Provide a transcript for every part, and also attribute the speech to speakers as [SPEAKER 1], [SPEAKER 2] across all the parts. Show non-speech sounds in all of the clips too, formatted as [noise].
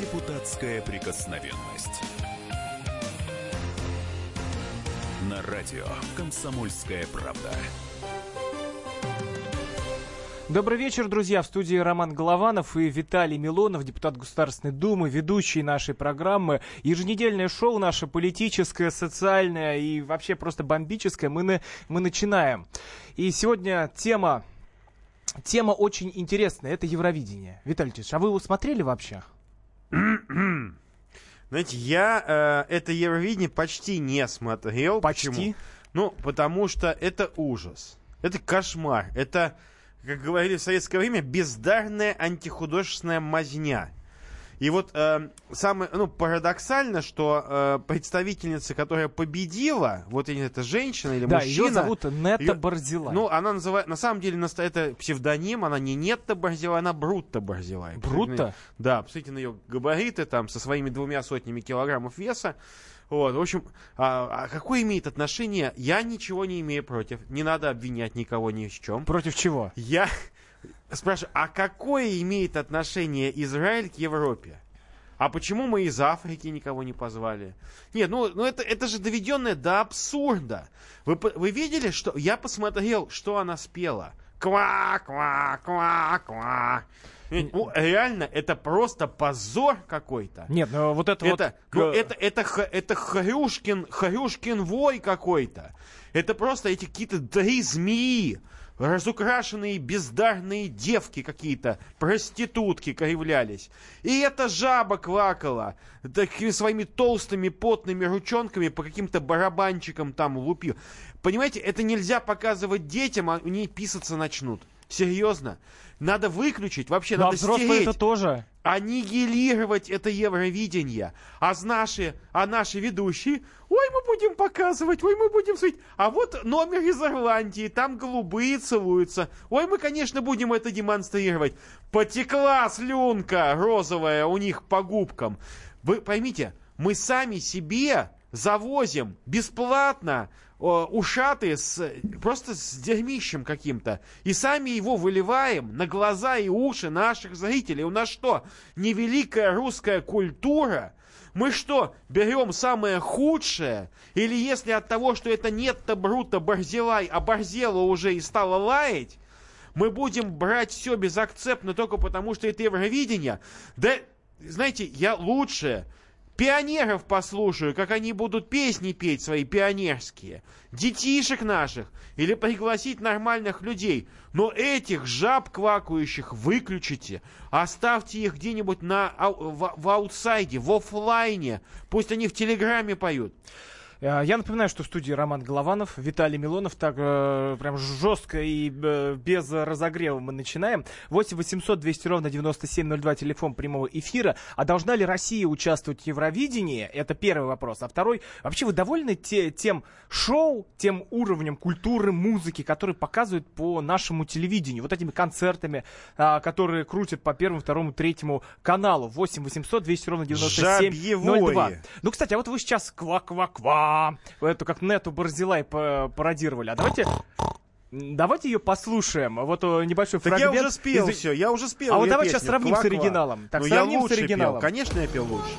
[SPEAKER 1] Депутатская прикосновенность. На радио «Комсомольская правда».
[SPEAKER 2] Добрый вечер, друзья. В студии Роман Голованов и Виталий Милонов, депутат Государственной Думы, ведущий нашей программы. Еженедельное шоу наше политическое, социальное и вообще просто бомбическое. Мы, на, мы начинаем. И сегодня тема, тема очень интересная. Это Евровидение. Виталий Ильич, а вы его смотрели вообще?
[SPEAKER 3] Знаете, я э, это Евровидение почти не смотрел.
[SPEAKER 2] Почти?
[SPEAKER 3] Почему? Ну, потому что это ужас. Это кошмар. Это как говорили в советское время, бездарная антихудожественная мазня. И вот э, самое ну, парадоксально, что э, представительница, которая победила, вот эта женщина или
[SPEAKER 2] да,
[SPEAKER 3] мужчина...
[SPEAKER 2] ее зовут Нета ее, Барзилай.
[SPEAKER 3] Ну, она называет... На самом деле, это псевдоним, она не Нетта Барзилай, она Брутта Барзилай.
[SPEAKER 2] Брутта?
[SPEAKER 3] Да, посмотрите на ее габариты, там, со своими двумя сотнями килограммов веса. Вот, в общем, а, а какое имеет отношение? Я ничего не имею против. Не надо обвинять никого ни в чем.
[SPEAKER 2] Против чего?
[SPEAKER 3] Я спрашиваю, а какое имеет отношение Израиль к Европе? А почему мы из Африки никого не позвали? Нет, ну, ну это, это же доведенное до абсурда. Вы, вы видели, что... Я посмотрел, что она спела. Ква, ква, ква, ква. Ну, реально, это просто позор какой-то.
[SPEAKER 2] Нет, ну вот это,
[SPEAKER 3] это
[SPEAKER 2] вот...
[SPEAKER 3] Ну, это, это, это, это Хрюшкин, Хрюшкин вой какой-то. Это просто эти какие-то три змеи, разукрашенные бездарные девки какие-то, проститутки кривлялись. И эта жаба квакала, такими своими толстыми потными ручонками по каким-то барабанчикам там лупил. Понимаете, это нельзя показывать детям, а они писаться начнут. Серьезно. Надо выключить, вообще
[SPEAKER 2] Но
[SPEAKER 3] надо
[SPEAKER 2] стереть.
[SPEAKER 3] это
[SPEAKER 2] тоже.
[SPEAKER 3] Аннигилировать это Евровидение. А наши, а наши ведущие, ой, мы будем показывать, ой, мы будем смотреть. А вот номер из Ирландии, там голубые целуются. Ой, мы, конечно, будем это демонстрировать. Потекла слюнка розовая у них по губкам. Вы поймите, мы сами себе завозим бесплатно ушатые с, просто с дерьмищем каким-то. И сами его выливаем на глаза и уши наших зрителей. У нас что, невеликая русская культура? Мы что, берем самое худшее? Или если от того, что это нет-то Брута Барзилай оборзела уже и стала лаять, мы будем брать все безакцептно только потому, что это Евровидение? Да, знаете, я лучше Пионеров послушаю, как они будут песни петь свои пионерские. Детишек наших. Или пригласить нормальных людей. Но этих жаб квакающих выключите. Оставьте их где-нибудь на, в, в аутсайде, в офлайне. Пусть они в Телеграме поют.
[SPEAKER 2] Э, я напоминаю, что в студии Роман Голованов, Виталий Милонов. Так э, прям жестко и э, без разогрева мы начинаем. 8 800 200 ровно 9702 телефон прямого эфира. А должна ли Россия участвовать в Евровидении? Это первый вопрос. А второй, вообще вы довольны те, тем шоу, тем уровнем культуры, музыки, которые показывают по нашему телевидению? Вот этими концертами, а, которые крутят по первому, второму, третьему каналу. 8 800 200 ровно 9702. Ну, кстати, а вот вы сейчас ква-ква-ква эту как Нету Барзилай пародировали. А давайте Давайте ее послушаем. Вот э, небольшой
[SPEAKER 3] так
[SPEAKER 2] фрагмент.
[SPEAKER 3] я уже спел из... все, я уже спел.
[SPEAKER 2] А вот давай сейчас сравним Ква-ква. с оригиналом.
[SPEAKER 3] Так, ну, сравним я лучше с оригиналом. Пел. Конечно, я пел лучше.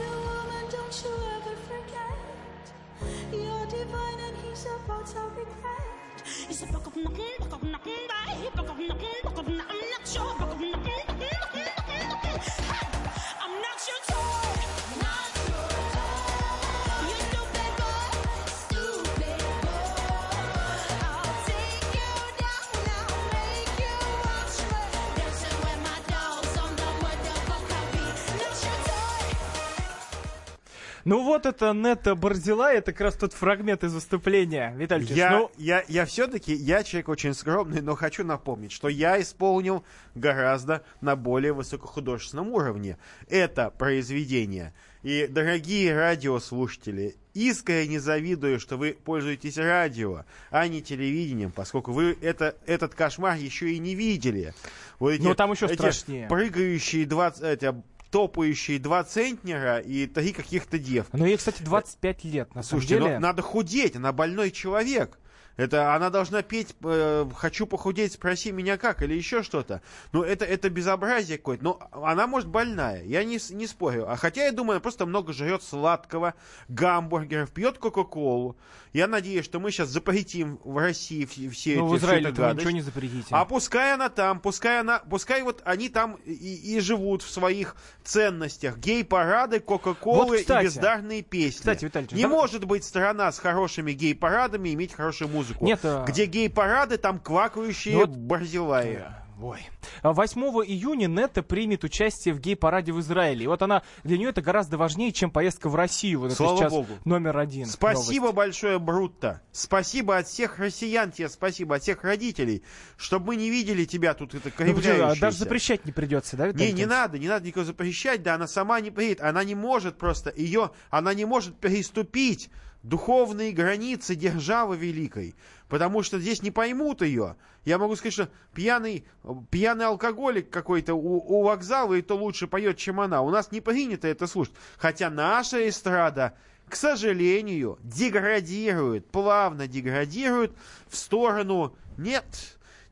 [SPEAKER 2] Ну вот это Нета Барзила, это как раз тот фрагмент из выступления. Виталий
[SPEAKER 3] я, ну... я, я все-таки, я человек очень скромный, но хочу напомнить, что я исполнил гораздо на более высокохудожественном уровне это произведение. И, дорогие радиослушатели, искренне завидую, что вы пользуетесь радио, а не телевидением, поскольку вы это, этот кошмар еще и не видели.
[SPEAKER 2] Вот эти, Но там еще эти страшнее.
[SPEAKER 3] Прыгающие 20, эти топающие два центнера и три каких-то девки.
[SPEAKER 2] Ну, ей, кстати, 25 лет, на
[SPEAKER 3] Слушайте,
[SPEAKER 2] самом деле.
[SPEAKER 3] Ну, надо худеть, она больной человек. Это она должна петь э, «Хочу похудеть, спроси меня как» или еще что-то. Ну, это, это безобразие какое-то. Но она, может, больная, я не, не спорю. А хотя, я думаю, она просто много жрет сладкого, гамбургеров, пьет Кока-Колу. Я надеюсь, что мы сейчас запретим в России все,
[SPEAKER 2] Ну, в
[SPEAKER 3] эти
[SPEAKER 2] Израиле
[SPEAKER 3] все это
[SPEAKER 2] ничего не запретите.
[SPEAKER 3] а пускай она там, пускай она, пускай вот они там и, и живут в своих ценностях. Гей-парады, Кока-Колы
[SPEAKER 2] Вот, кстати.
[SPEAKER 3] и бездарные песни.
[SPEAKER 2] Кстати, Виталий,
[SPEAKER 3] Не
[SPEAKER 2] давай-
[SPEAKER 3] может быть страна с хорошими гей-парадами и иметь хорошую музыку.
[SPEAKER 2] Нет, а-
[SPEAKER 3] Где гей-парады, там квакающие
[SPEAKER 2] Ну вот-
[SPEAKER 3] барзилаи.
[SPEAKER 2] Ой. А 8 июня Нета примет участие в гей-параде в Израиле. И вот она, для нее это гораздо важнее, чем поездка в Россию. Вот
[SPEAKER 3] Слава
[SPEAKER 2] это сейчас
[SPEAKER 3] богу.
[SPEAKER 2] номер один.
[SPEAKER 3] Спасибо
[SPEAKER 2] новость.
[SPEAKER 3] большое, Брутто. Спасибо от всех россиян тебе, спасибо от всех родителей, чтобы мы не видели тебя тут это
[SPEAKER 2] Ну, почему? А
[SPEAKER 3] кривляющееся.
[SPEAKER 2] даже запрещать не придется, да, Виталий
[SPEAKER 3] Не, не надо, не надо никого запрещать, да, она сама не приедет, она не может просто, ее, она не может переступить духовные границы державы великой, потому что здесь не поймут ее. Я могу сказать, что пьяный, пьяный алкоголик какой-то у, у вокзала, и то лучше поет, чем она. У нас не принято это слушать. Хотя наша эстрада, к сожалению, деградирует, плавно деградирует в сторону, нет,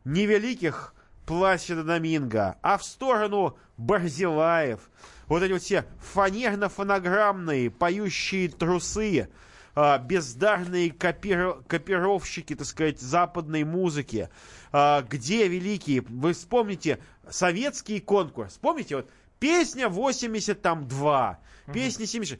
[SPEAKER 3] невеликих Пласида Доминго, а в сторону Барзилаев. Вот эти вот все фанерно-фонограммные поющие трусы, бездарные копир- копировщики, так сказать, западной музыки. А, где великие? Вы вспомните советский конкурс. Помните, вот песня 82, песня 70.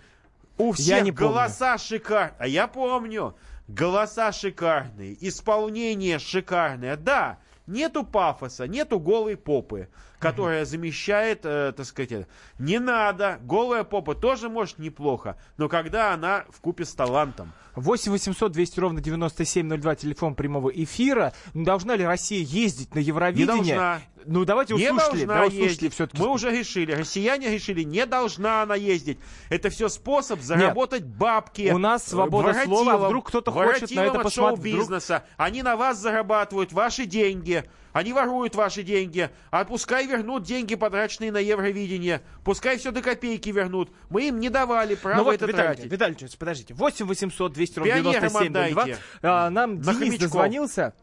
[SPEAKER 3] У всех
[SPEAKER 2] не помню.
[SPEAKER 3] голоса шикарные. А я помню. Голоса шикарные, исполнение шикарное. Да, нету пафоса, нету голой попы, которая замещает, э, так сказать, не надо. Голая попа тоже может неплохо, но когда она в купе с талантом.
[SPEAKER 2] 8 800 200 ровно 9702, телефон прямого эфира. Ну, Должна ли Россия ездить на
[SPEAKER 3] Не
[SPEAKER 2] Евровидение?
[SPEAKER 3] должна.
[SPEAKER 2] Ну, давайте
[SPEAKER 3] Не
[SPEAKER 2] услышали,
[SPEAKER 3] должна
[SPEAKER 2] да, услышали все-таки.
[SPEAKER 3] Мы уже решили, россияне решили, не должна она ездить. Это все способ заработать бабки.
[SPEAKER 2] У нас свобода слова, вдруг кто-то хочет на это посмотреть, вдруг-.
[SPEAKER 3] Они на вас зарабатывают ваши деньги. Они воруют ваши деньги. А пускай вернут деньги, потраченные на Евровидение. Пускай все до копейки вернут. Мы им не давали права
[SPEAKER 2] Ну вот,
[SPEAKER 3] это
[SPEAKER 2] Виталий,
[SPEAKER 3] тратить.
[SPEAKER 2] Виталий подождите. 8 800 200 ровно
[SPEAKER 3] Пионерам
[SPEAKER 2] 9702.
[SPEAKER 3] отдайте.
[SPEAKER 2] А, нам
[SPEAKER 3] На
[SPEAKER 2] Денис
[SPEAKER 3] хомячков.
[SPEAKER 2] дозвонился.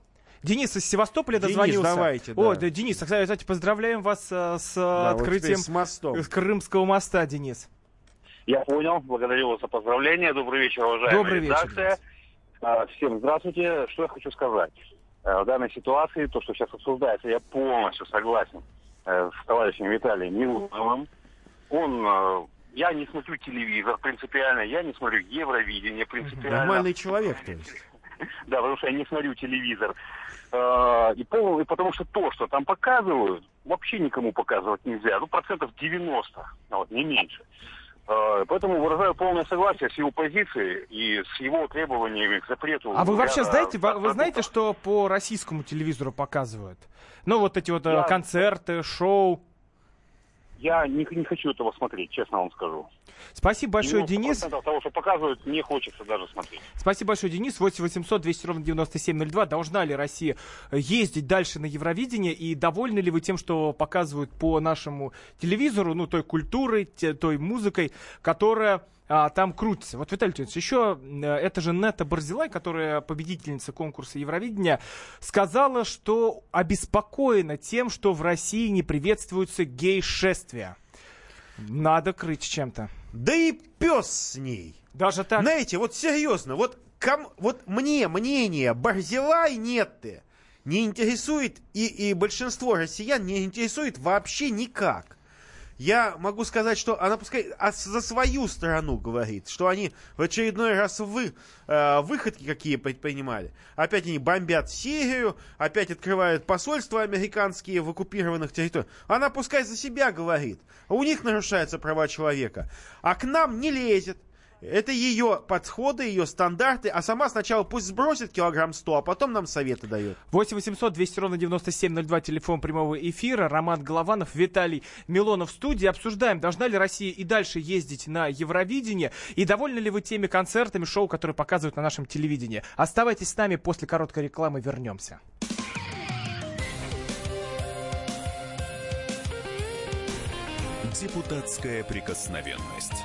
[SPEAKER 2] Денис из Севастополя
[SPEAKER 3] Денис,
[SPEAKER 2] дозвонился.
[SPEAKER 3] давайте,
[SPEAKER 2] О,
[SPEAKER 3] да.
[SPEAKER 2] да, Денис, кстати, поздравляем вас а, с
[SPEAKER 3] Да,
[SPEAKER 2] а,
[SPEAKER 3] вот
[SPEAKER 2] открытием
[SPEAKER 3] теперь с мостом.
[SPEAKER 2] э, Крымского моста, Денис.
[SPEAKER 4] Я понял. Благодарю вас за поздравления. Добрый вечер, уважаемая
[SPEAKER 2] Добрый вечер,
[SPEAKER 4] редакция. А, Всем здравствуйте. Что я хочу сказать? Э, В данной ситуации, то, что сейчас обсуждается, я полностью согласен э, с товарищем Виталием Милуновым. Он... э, Я не смотрю телевизор принципиально, я не смотрю Евровидение принципиально.
[SPEAKER 3] Нормальный человек, то есть. [laughs]
[SPEAKER 4] Да, потому что я не смотрю телевизор. И потому что то, что там показывают, вообще никому показывать нельзя. Ну, процентов 90, а вот, не меньше. Э, Поэтому выражаю полное согласие с его позицией и с его требованиями к запрету.
[SPEAKER 2] А вы вообще
[SPEAKER 4] ряда
[SPEAKER 2] знаете, вы, вы знаете, что по российскому телевизору показывают? Ну, вот эти вот э,
[SPEAKER 4] Я-
[SPEAKER 2] концерты, шоу.
[SPEAKER 4] Я не, не хочу этого смотреть, честно вам скажу.
[SPEAKER 2] Спасибо большое,
[SPEAKER 4] 90%
[SPEAKER 2] Денис.
[SPEAKER 4] того, что показывают, не хочется даже смотреть.
[SPEAKER 2] Спасибо большое, Денис. 8 800 200 ровно 9702. Должна ли Россия ездить дальше на Евровидение? И довольны ли вы тем, что показывают по нашему телевизору, ну, той культурой, той музыкой, которая а, там крутится. Вот, Виталий Леонидович, еще э, это же Нета Барзилай, которая победительница конкурса Евровидения, сказала, что обеспокоена тем, что в России не приветствуются гей-шествия. Надо крыть чем-то.
[SPEAKER 3] Да и пес с ней.
[SPEAKER 2] Даже так?
[SPEAKER 3] Знаете, вот серьезно, вот, ком- вот мне мнение Барзилай нет ты не интересует, и, и большинство россиян не интересует вообще никак. Я могу сказать, что она пускай а за свою страну говорит, что они в очередной раз вы, э, выходки какие предпринимали. Опять они бомбят Сирию, опять открывают посольства американские в оккупированных территориях. Она пускай за себя говорит. У них нарушаются права человека. А к нам не лезет. Это ее подходы, ее стандарты, а сама сначала пусть сбросит килограмм 100, а потом нам советы дает.
[SPEAKER 2] 8 800 200 ровно 9702, телефон прямого эфира. Роман Голованов, Виталий Милонов в студии. Обсуждаем, должна ли Россия и дальше ездить на Евровидение, и довольны ли вы теми концертами, шоу, которые показывают на нашем телевидении. Оставайтесь с нами, после короткой рекламы вернемся.
[SPEAKER 1] Депутатская прикосновенность.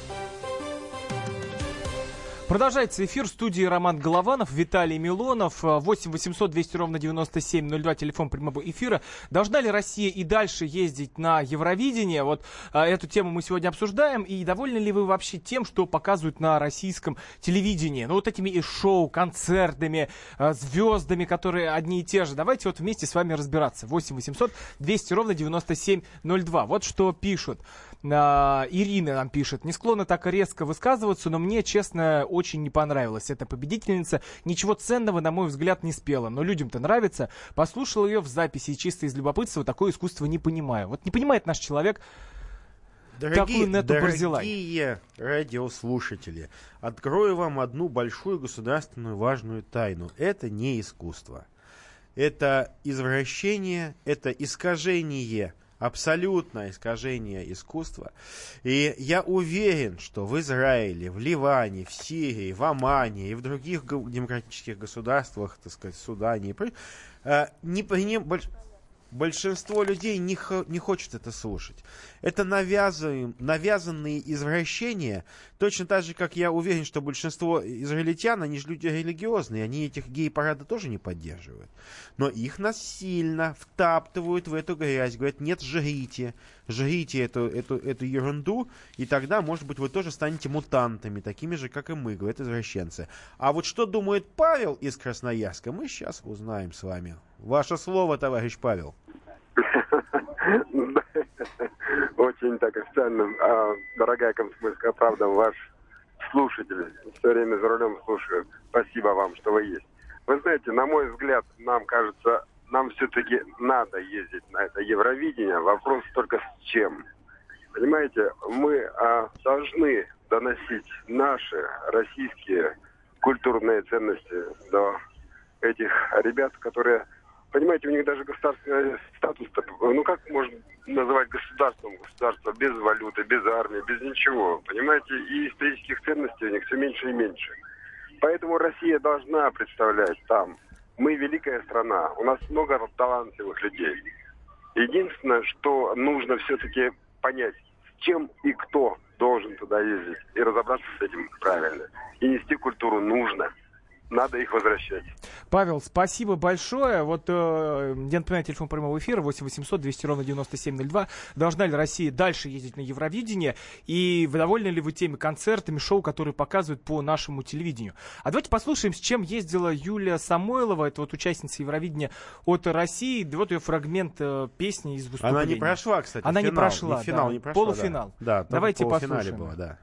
[SPEAKER 2] Продолжается эфир в студии Роман Голованов, Виталий Милонов, 8 800 200 ровно 9702, телефон прямого эфира. Должна ли Россия и дальше ездить на Евровидение? Вот а, эту тему мы сегодня обсуждаем. И довольны ли вы вообще тем, что показывают на российском телевидении? Ну, вот этими и шоу, концертами, а, звездами, которые одни и те же. Давайте вот вместе с вами разбираться. 8 800 200 ровно 9702. Вот что пишут. Ирина нам пишет. Не склонна так резко высказываться, но мне, честно, очень не понравилось. Эта победительница ничего ценного, на мой взгляд, не спела. Но людям-то нравится. Послушал ее в записи и чисто из любопытства такое искусство не понимаю. Вот не понимает наш человек,
[SPEAKER 3] Дорогие,
[SPEAKER 2] Нету
[SPEAKER 3] дорогие радиослушатели, открою вам одну большую государственную важную тайну. Это не искусство. Это извращение, это искажение абсолютное искажение искусства. И я уверен, что в Израиле, в Ливане, в Сирии, в Омане и в других демократических государствах, так сказать, Судане, э, не, больш, большинство людей не, не хочет это слушать. Это навязанные извращения, точно так же, как я уверен, что большинство израильтян, они же люди религиозные, они этих гей-парады тоже не поддерживают. Но их насильно втаптывают в эту грязь, говорят, нет, жрите, жрите эту, эту, эту ерунду, и тогда, может быть, вы тоже станете мутантами, такими же, как и мы, говорят извращенцы. А вот что думает Павел из Красноярска, мы сейчас узнаем с вами. Ваше слово, товарищ Павел. [laughs]
[SPEAKER 5] Очень так официально. А, дорогая комсомольская правда, ваш слушатель, все время за рулем слушаю. Спасибо вам, что вы есть. Вы знаете, на мой взгляд, нам кажется, нам все-таки надо ездить на это Евровидение. Вопрос только с чем. Понимаете, мы а, должны доносить наши российские культурные ценности до этих ребят, которые Понимаете, у них даже государственный статус, ну как можно называть государством государство без валюты, без армии, без ничего, понимаете, и исторических ценностей у них все меньше и меньше. Поэтому Россия должна представлять там. Мы великая страна, у нас много талантливых людей. Единственное, что нужно все-таки понять, с чем и кто должен туда ездить, и разобраться с этим правильно. И нести культуру нужно надо их возвращать.
[SPEAKER 2] Павел, спасибо большое. Вот э, я напоминаю, телефон прямого эфира 8 800 200 ровно 9702. Должна ли Россия дальше ездить на Евровидение? И довольны ли вы теми концертами, шоу, которые показывают по нашему телевидению? А давайте послушаем, с чем ездила Юлия Самойлова, это вот участница Евровидения от России. Вот ее фрагмент э, песни из выступления.
[SPEAKER 3] Она не прошла, кстати.
[SPEAKER 2] Она
[SPEAKER 3] финал,
[SPEAKER 2] не прошла,
[SPEAKER 3] не финал,
[SPEAKER 2] да.
[SPEAKER 3] не прошла,
[SPEAKER 2] Полуфинал.
[SPEAKER 3] Да, да
[SPEAKER 2] давайте
[SPEAKER 3] послушаем.
[SPEAKER 2] Было,
[SPEAKER 3] да.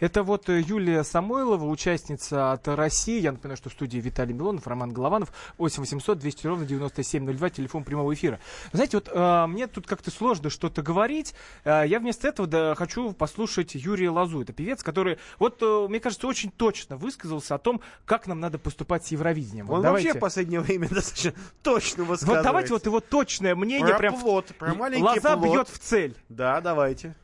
[SPEAKER 2] Это вот э, Юлия Самойлова, участница от России. Я напоминаю, что в студии Виталий Милонов, Роман Голованов, 8 800 200 ровно 9702, телефон прямого эфира. знаете, вот э, мне тут как-то сложно что-то говорить. Э, я вместо этого да, хочу послушать Юрия Лазу. Это певец, который, вот, э, мне кажется, очень точно высказался о том, как нам надо поступать с Евровидением.
[SPEAKER 3] Он
[SPEAKER 2] вот
[SPEAKER 3] давайте... вообще в последнее время [laughs] достаточно точно высказывается.
[SPEAKER 2] Вот давайте вот его точное мнение.
[SPEAKER 3] Про
[SPEAKER 2] прям
[SPEAKER 3] плод, про маленький
[SPEAKER 2] Лоза
[SPEAKER 3] плод.
[SPEAKER 2] бьет в цель.
[SPEAKER 3] Да, давайте.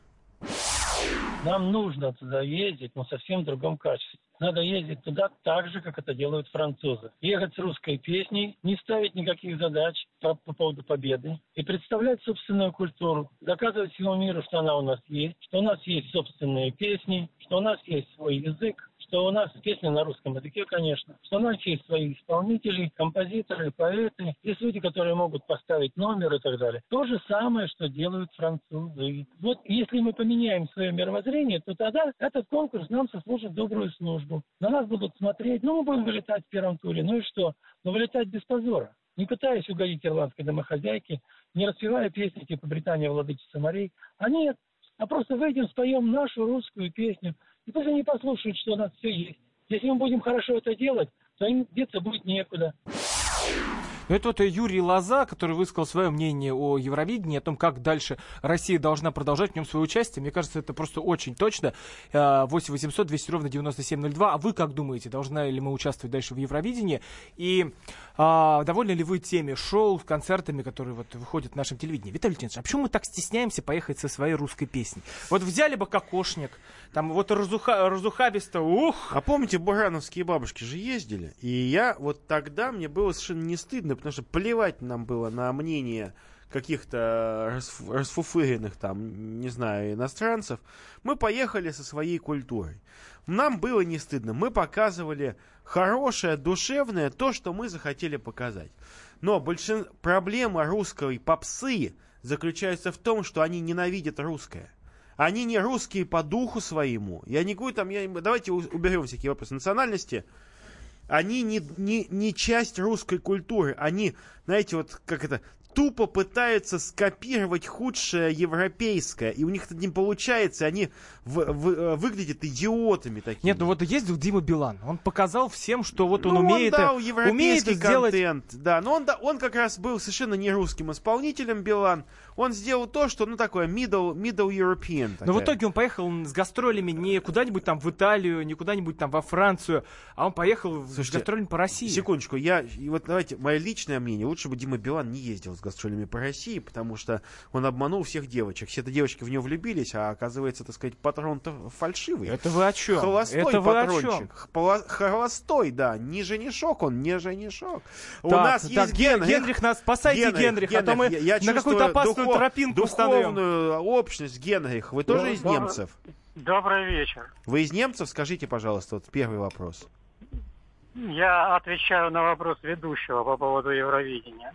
[SPEAKER 6] Нам нужно туда ездить, но совсем в другом качестве. Надо ездить туда так же, как это делают французы. Ехать с русской песней, не ставить никаких задач по, по поводу победы и представлять собственную культуру, доказывать всему миру, что она у нас есть, что у нас есть собственные песни, что у нас есть свой язык, что у нас песни на русском языке, конечно, что у нас есть свои исполнители, композиторы, поэты, есть люди, которые могут поставить номер и так далее. То же самое, что делают французы. Вот если мы поменяем свое мировоззрение, то тогда этот конкурс нам сослужит добрую службу. На нас будут смотреть, ну, мы будем вылетать в первом туре, ну и что? Но вылетать без позора не пытаясь угодить ирландской домохозяйке не распевая песни типа «Британия, владычица морей», а нет, а просто выйдем, споем нашу русскую песню, и пусть они послушают, что у нас все есть. Если мы будем хорошо это делать, то им деться будет некуда.
[SPEAKER 2] Ну, это вот Юрий Лоза, который высказал свое мнение о Евровидении, о том, как дальше Россия должна продолжать в нем свое участие. Мне кажется, это просто очень точно. 8 800 200 ровно 9702. А вы как думаете, должна ли мы участвовать дальше в Евровидении? И а, довольны ли вы теми шоу, концертами, которые вот выходят в нашем телевидении? Виталий Леонидович, а почему мы так стесняемся поехать со своей русской песней? Вот взяли бы кокошник, там вот разуха, разухабисто, ух!
[SPEAKER 3] А помните, бурановские бабушки же ездили? И я вот тогда, мне было совершенно не стыдно, потому что плевать нам было на мнение каких-то расфуфыренных там, не знаю, иностранцев. Мы поехали со своей культурой. Нам было не стыдно. Мы показывали хорошее, душевное, то, что мы захотели показать. Но большин... проблема русской попсы заключается в том, что они ненавидят русское. Они не русские по духу своему. Я не говорю там, я, давайте уберем всякие вопросы национальности. Они не, не, не часть русской культуры. Они, знаете, вот как это, тупо пытаются скопировать худшее европейское, и у них это не получается, они в, в, э, выглядят идиотами такими.
[SPEAKER 2] Нет, ну вот ездил Дима Билан, он показал всем, что вот он ну, умеет, он дал умеет сделать... контент,
[SPEAKER 3] да, но он, он как раз был совершенно не русским исполнителем Билан, он сделал то, что, ну, такое middle, middle European. Такая.
[SPEAKER 2] Но в итоге он поехал с гастролями не куда-нибудь там в Италию, не куда-нибудь там во Францию, а он поехал Слушайте, с гастролями по России.
[SPEAKER 3] Секундочку, я, и вот давайте, мое личное мнение, лучше бы Дима Билан не ездил с гастролями по России, потому что он обманул всех девочек. Все-то девочки в него влюбились, а оказывается, так сказать, патрон-то фальшивый.
[SPEAKER 2] Это вы о чем?
[SPEAKER 3] Холостой
[SPEAKER 2] Это
[SPEAKER 3] патрончик. Вы о чем? Холостой, да, не женишок он, не женишок.
[SPEAKER 2] Так, У нас так, есть Генрих. Генрих, нас спасайте, Генрих, Генрих, Генрих а то мы я, я на какую-то опасную духов, тропинку
[SPEAKER 3] Духовную общность, Генрих, вы тоже да, из немцев?
[SPEAKER 7] Добрый вечер.
[SPEAKER 3] Вы из немцев? Скажите, пожалуйста, вот первый вопрос.
[SPEAKER 7] Я отвечаю на вопрос ведущего по поводу Евровидения.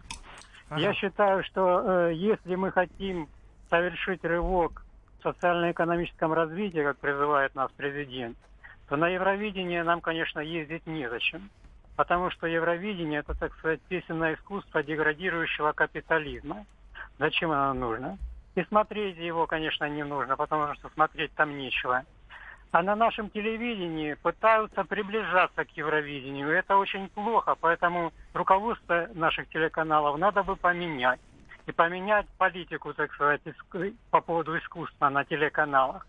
[SPEAKER 7] Ага. Я считаю, что э, если мы хотим совершить рывок в социально-экономическом развитии, как призывает нас президент, то на Евровидение нам, конечно, ездить незачем. Потому что Евровидение – это, так сказать, песенное искусство деградирующего капитализма. Зачем оно нужно? И смотреть его, конечно, не нужно, потому что смотреть там нечего. А на нашем телевидении пытаются приближаться к Евровидению. Это очень плохо, поэтому руководство наших телеканалов надо бы поменять. И поменять политику, так сказать, по поводу искусства на телеканалах.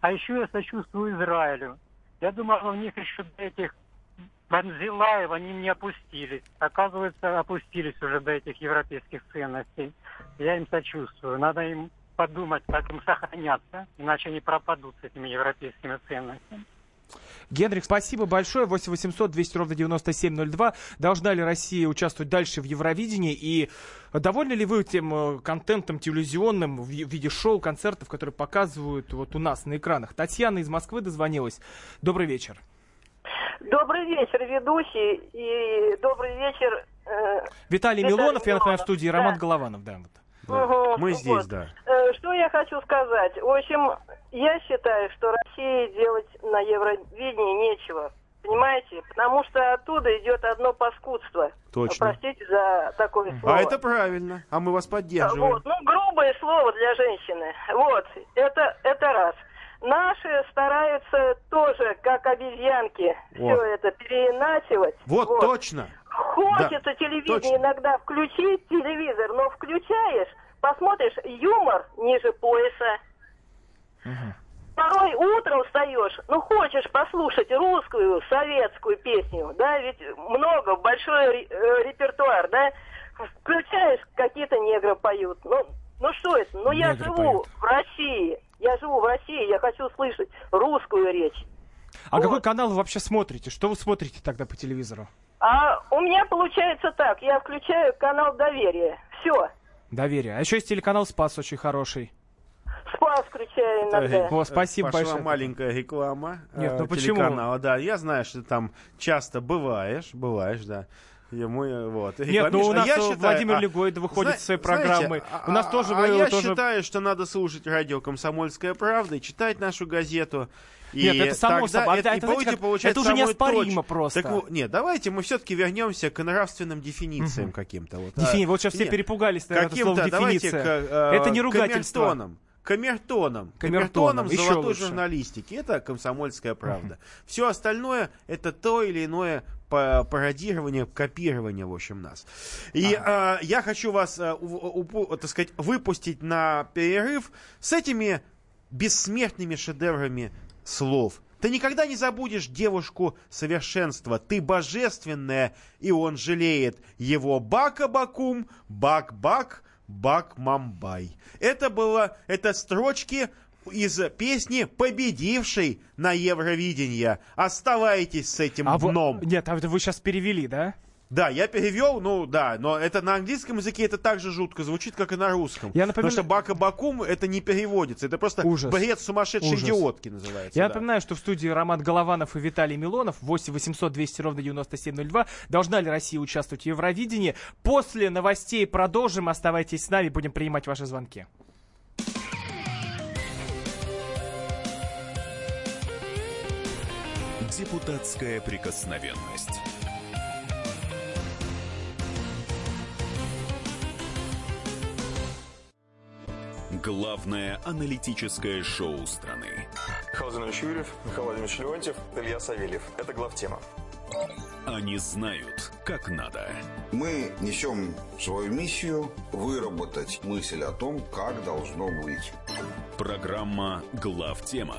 [SPEAKER 7] А еще я сочувствую Израилю. Я думал, у них еще до этих Банзилаев они не опустились. Оказывается, опустились уже до этих европейских ценностей. Я им сочувствую. Надо им подумать, как им сохраняться, иначе они пропадут с этими европейскими ценностями.
[SPEAKER 2] Генрих, спасибо большое. 8 800 200 ровно 9702. Должна ли Россия участвовать дальше в Евровидении? И довольны ли вы тем э, контентом телевизионным в виде шоу, концертов, которые показывают вот у нас на экранах? Татьяна из Москвы дозвонилась. Добрый вечер.
[SPEAKER 8] Добрый вечер, ведущий, и добрый вечер...
[SPEAKER 2] Э, Виталий, Виталий Милонов, я напоминаю, в студии да. Роман Голованов, да. Вот.
[SPEAKER 3] Да. Угу, Мы здесь, вот. да.
[SPEAKER 8] Э, что я хочу сказать? В общем, я считаю, что России делать на Евровидении нечего. Понимаете? Потому что оттуда идет одно паскудство.
[SPEAKER 3] Точно.
[SPEAKER 8] Простите за такое слово.
[SPEAKER 3] А это правильно. А мы вас поддерживаем.
[SPEAKER 8] Вот. Ну, грубое слово для женщины. Вот. Это, это раз. Наши стараются тоже, как обезьянки, все это переиначивать.
[SPEAKER 3] Вот, вот. точно.
[SPEAKER 8] Хочется да, телевидение точно. иногда включить, телевизор, но включаешь, посмотришь, юмор ниже пояса. Угу. Порой утром встаешь, ну хочешь послушать русскую, советскую песню, да, ведь много, большой э, репертуар, да, включаешь, какие-то негры поют. Ну, ну что это? Ну я живу поют. в России. Я живу в России, я хочу слышать русскую речь.
[SPEAKER 2] А вот. какой канал вы вообще смотрите? Что вы смотрите тогда по телевизору?
[SPEAKER 8] А у меня получается так, я включаю канал Доверие. Все.
[SPEAKER 2] Доверие. А еще есть телеканал Спас очень хороший.
[SPEAKER 8] Спас включаю иногда.
[SPEAKER 2] О, спасибо
[SPEAKER 3] Пошла
[SPEAKER 2] большое.
[SPEAKER 3] маленькая реклама
[SPEAKER 2] Нет, ну э, почему?
[SPEAKER 3] Да, я знаю, что ты там часто бываешь, бываешь, да. Ему, э, вот.
[SPEAKER 2] Нет, ну у нас а Владимир а, Легойд выходит с своей программой.
[SPEAKER 3] Знаете,
[SPEAKER 2] у нас
[SPEAKER 3] а,
[SPEAKER 2] тоже...
[SPEAKER 3] А я
[SPEAKER 2] тоже...
[SPEAKER 3] считаю, что надо слушать радио «Комсомольская правда» и читать нашу газету.
[SPEAKER 2] И нет, это само собой. Это, это, знаете, как, это уже неоспоримо точно. просто.
[SPEAKER 3] Так, нет, давайте мы все-таки вернемся к нравственным дефинициям угу. каким-то. Вот,
[SPEAKER 2] Дефини... а, вот сейчас нет, все перепугались, наверное, слово дефиниция. К, э, это не ругательство.
[SPEAKER 3] Камертоном. Камертоном. Камертоном, Камертоном золотой лучше. журналистики. Это комсомольская правда. Uh-huh. Все остальное это то или иное пародирование, копирование, в общем, нас. И ага. э, я хочу вас, э, у, у, так сказать, выпустить на перерыв с этими бессмертными шедеврами слов. Ты никогда не забудешь девушку совершенства. Ты божественная, и он жалеет его бака-бакум, бак-бак, бак-мамбай. Это было, это строчки из песни, победившей на Евровидение. Оставайтесь с этим
[SPEAKER 2] а
[SPEAKER 3] дном.
[SPEAKER 2] Вы, нет, а вы сейчас перевели, да?
[SPEAKER 3] Да, я перевел, ну да, но это на английском языке это так же жутко звучит, как и на русском. Я напоминаю... Потому что Бака Бакум это не переводится, это просто Ужас. бред сумасшедшей Ужас. идиотки называется.
[SPEAKER 2] Я
[SPEAKER 3] да.
[SPEAKER 2] напоминаю, что в студии Роман Голованов и Виталий Милонов 8 800 200 ровно 9702. Должна ли Россия участвовать в Евровидении? После новостей продолжим. Оставайтесь с нами, будем принимать ваши звонки.
[SPEAKER 1] Депутатская прикосновенность. Главное аналитическое шоу страны.
[SPEAKER 9] Михаил Владимирович Юрьев, Михаил Владимирович Леонтьев, Илья Савельев. Это главтема.
[SPEAKER 1] Они знают, как надо.
[SPEAKER 10] Мы несем свою миссию выработать мысль о том, как должно быть.
[SPEAKER 1] Программа «Главтема»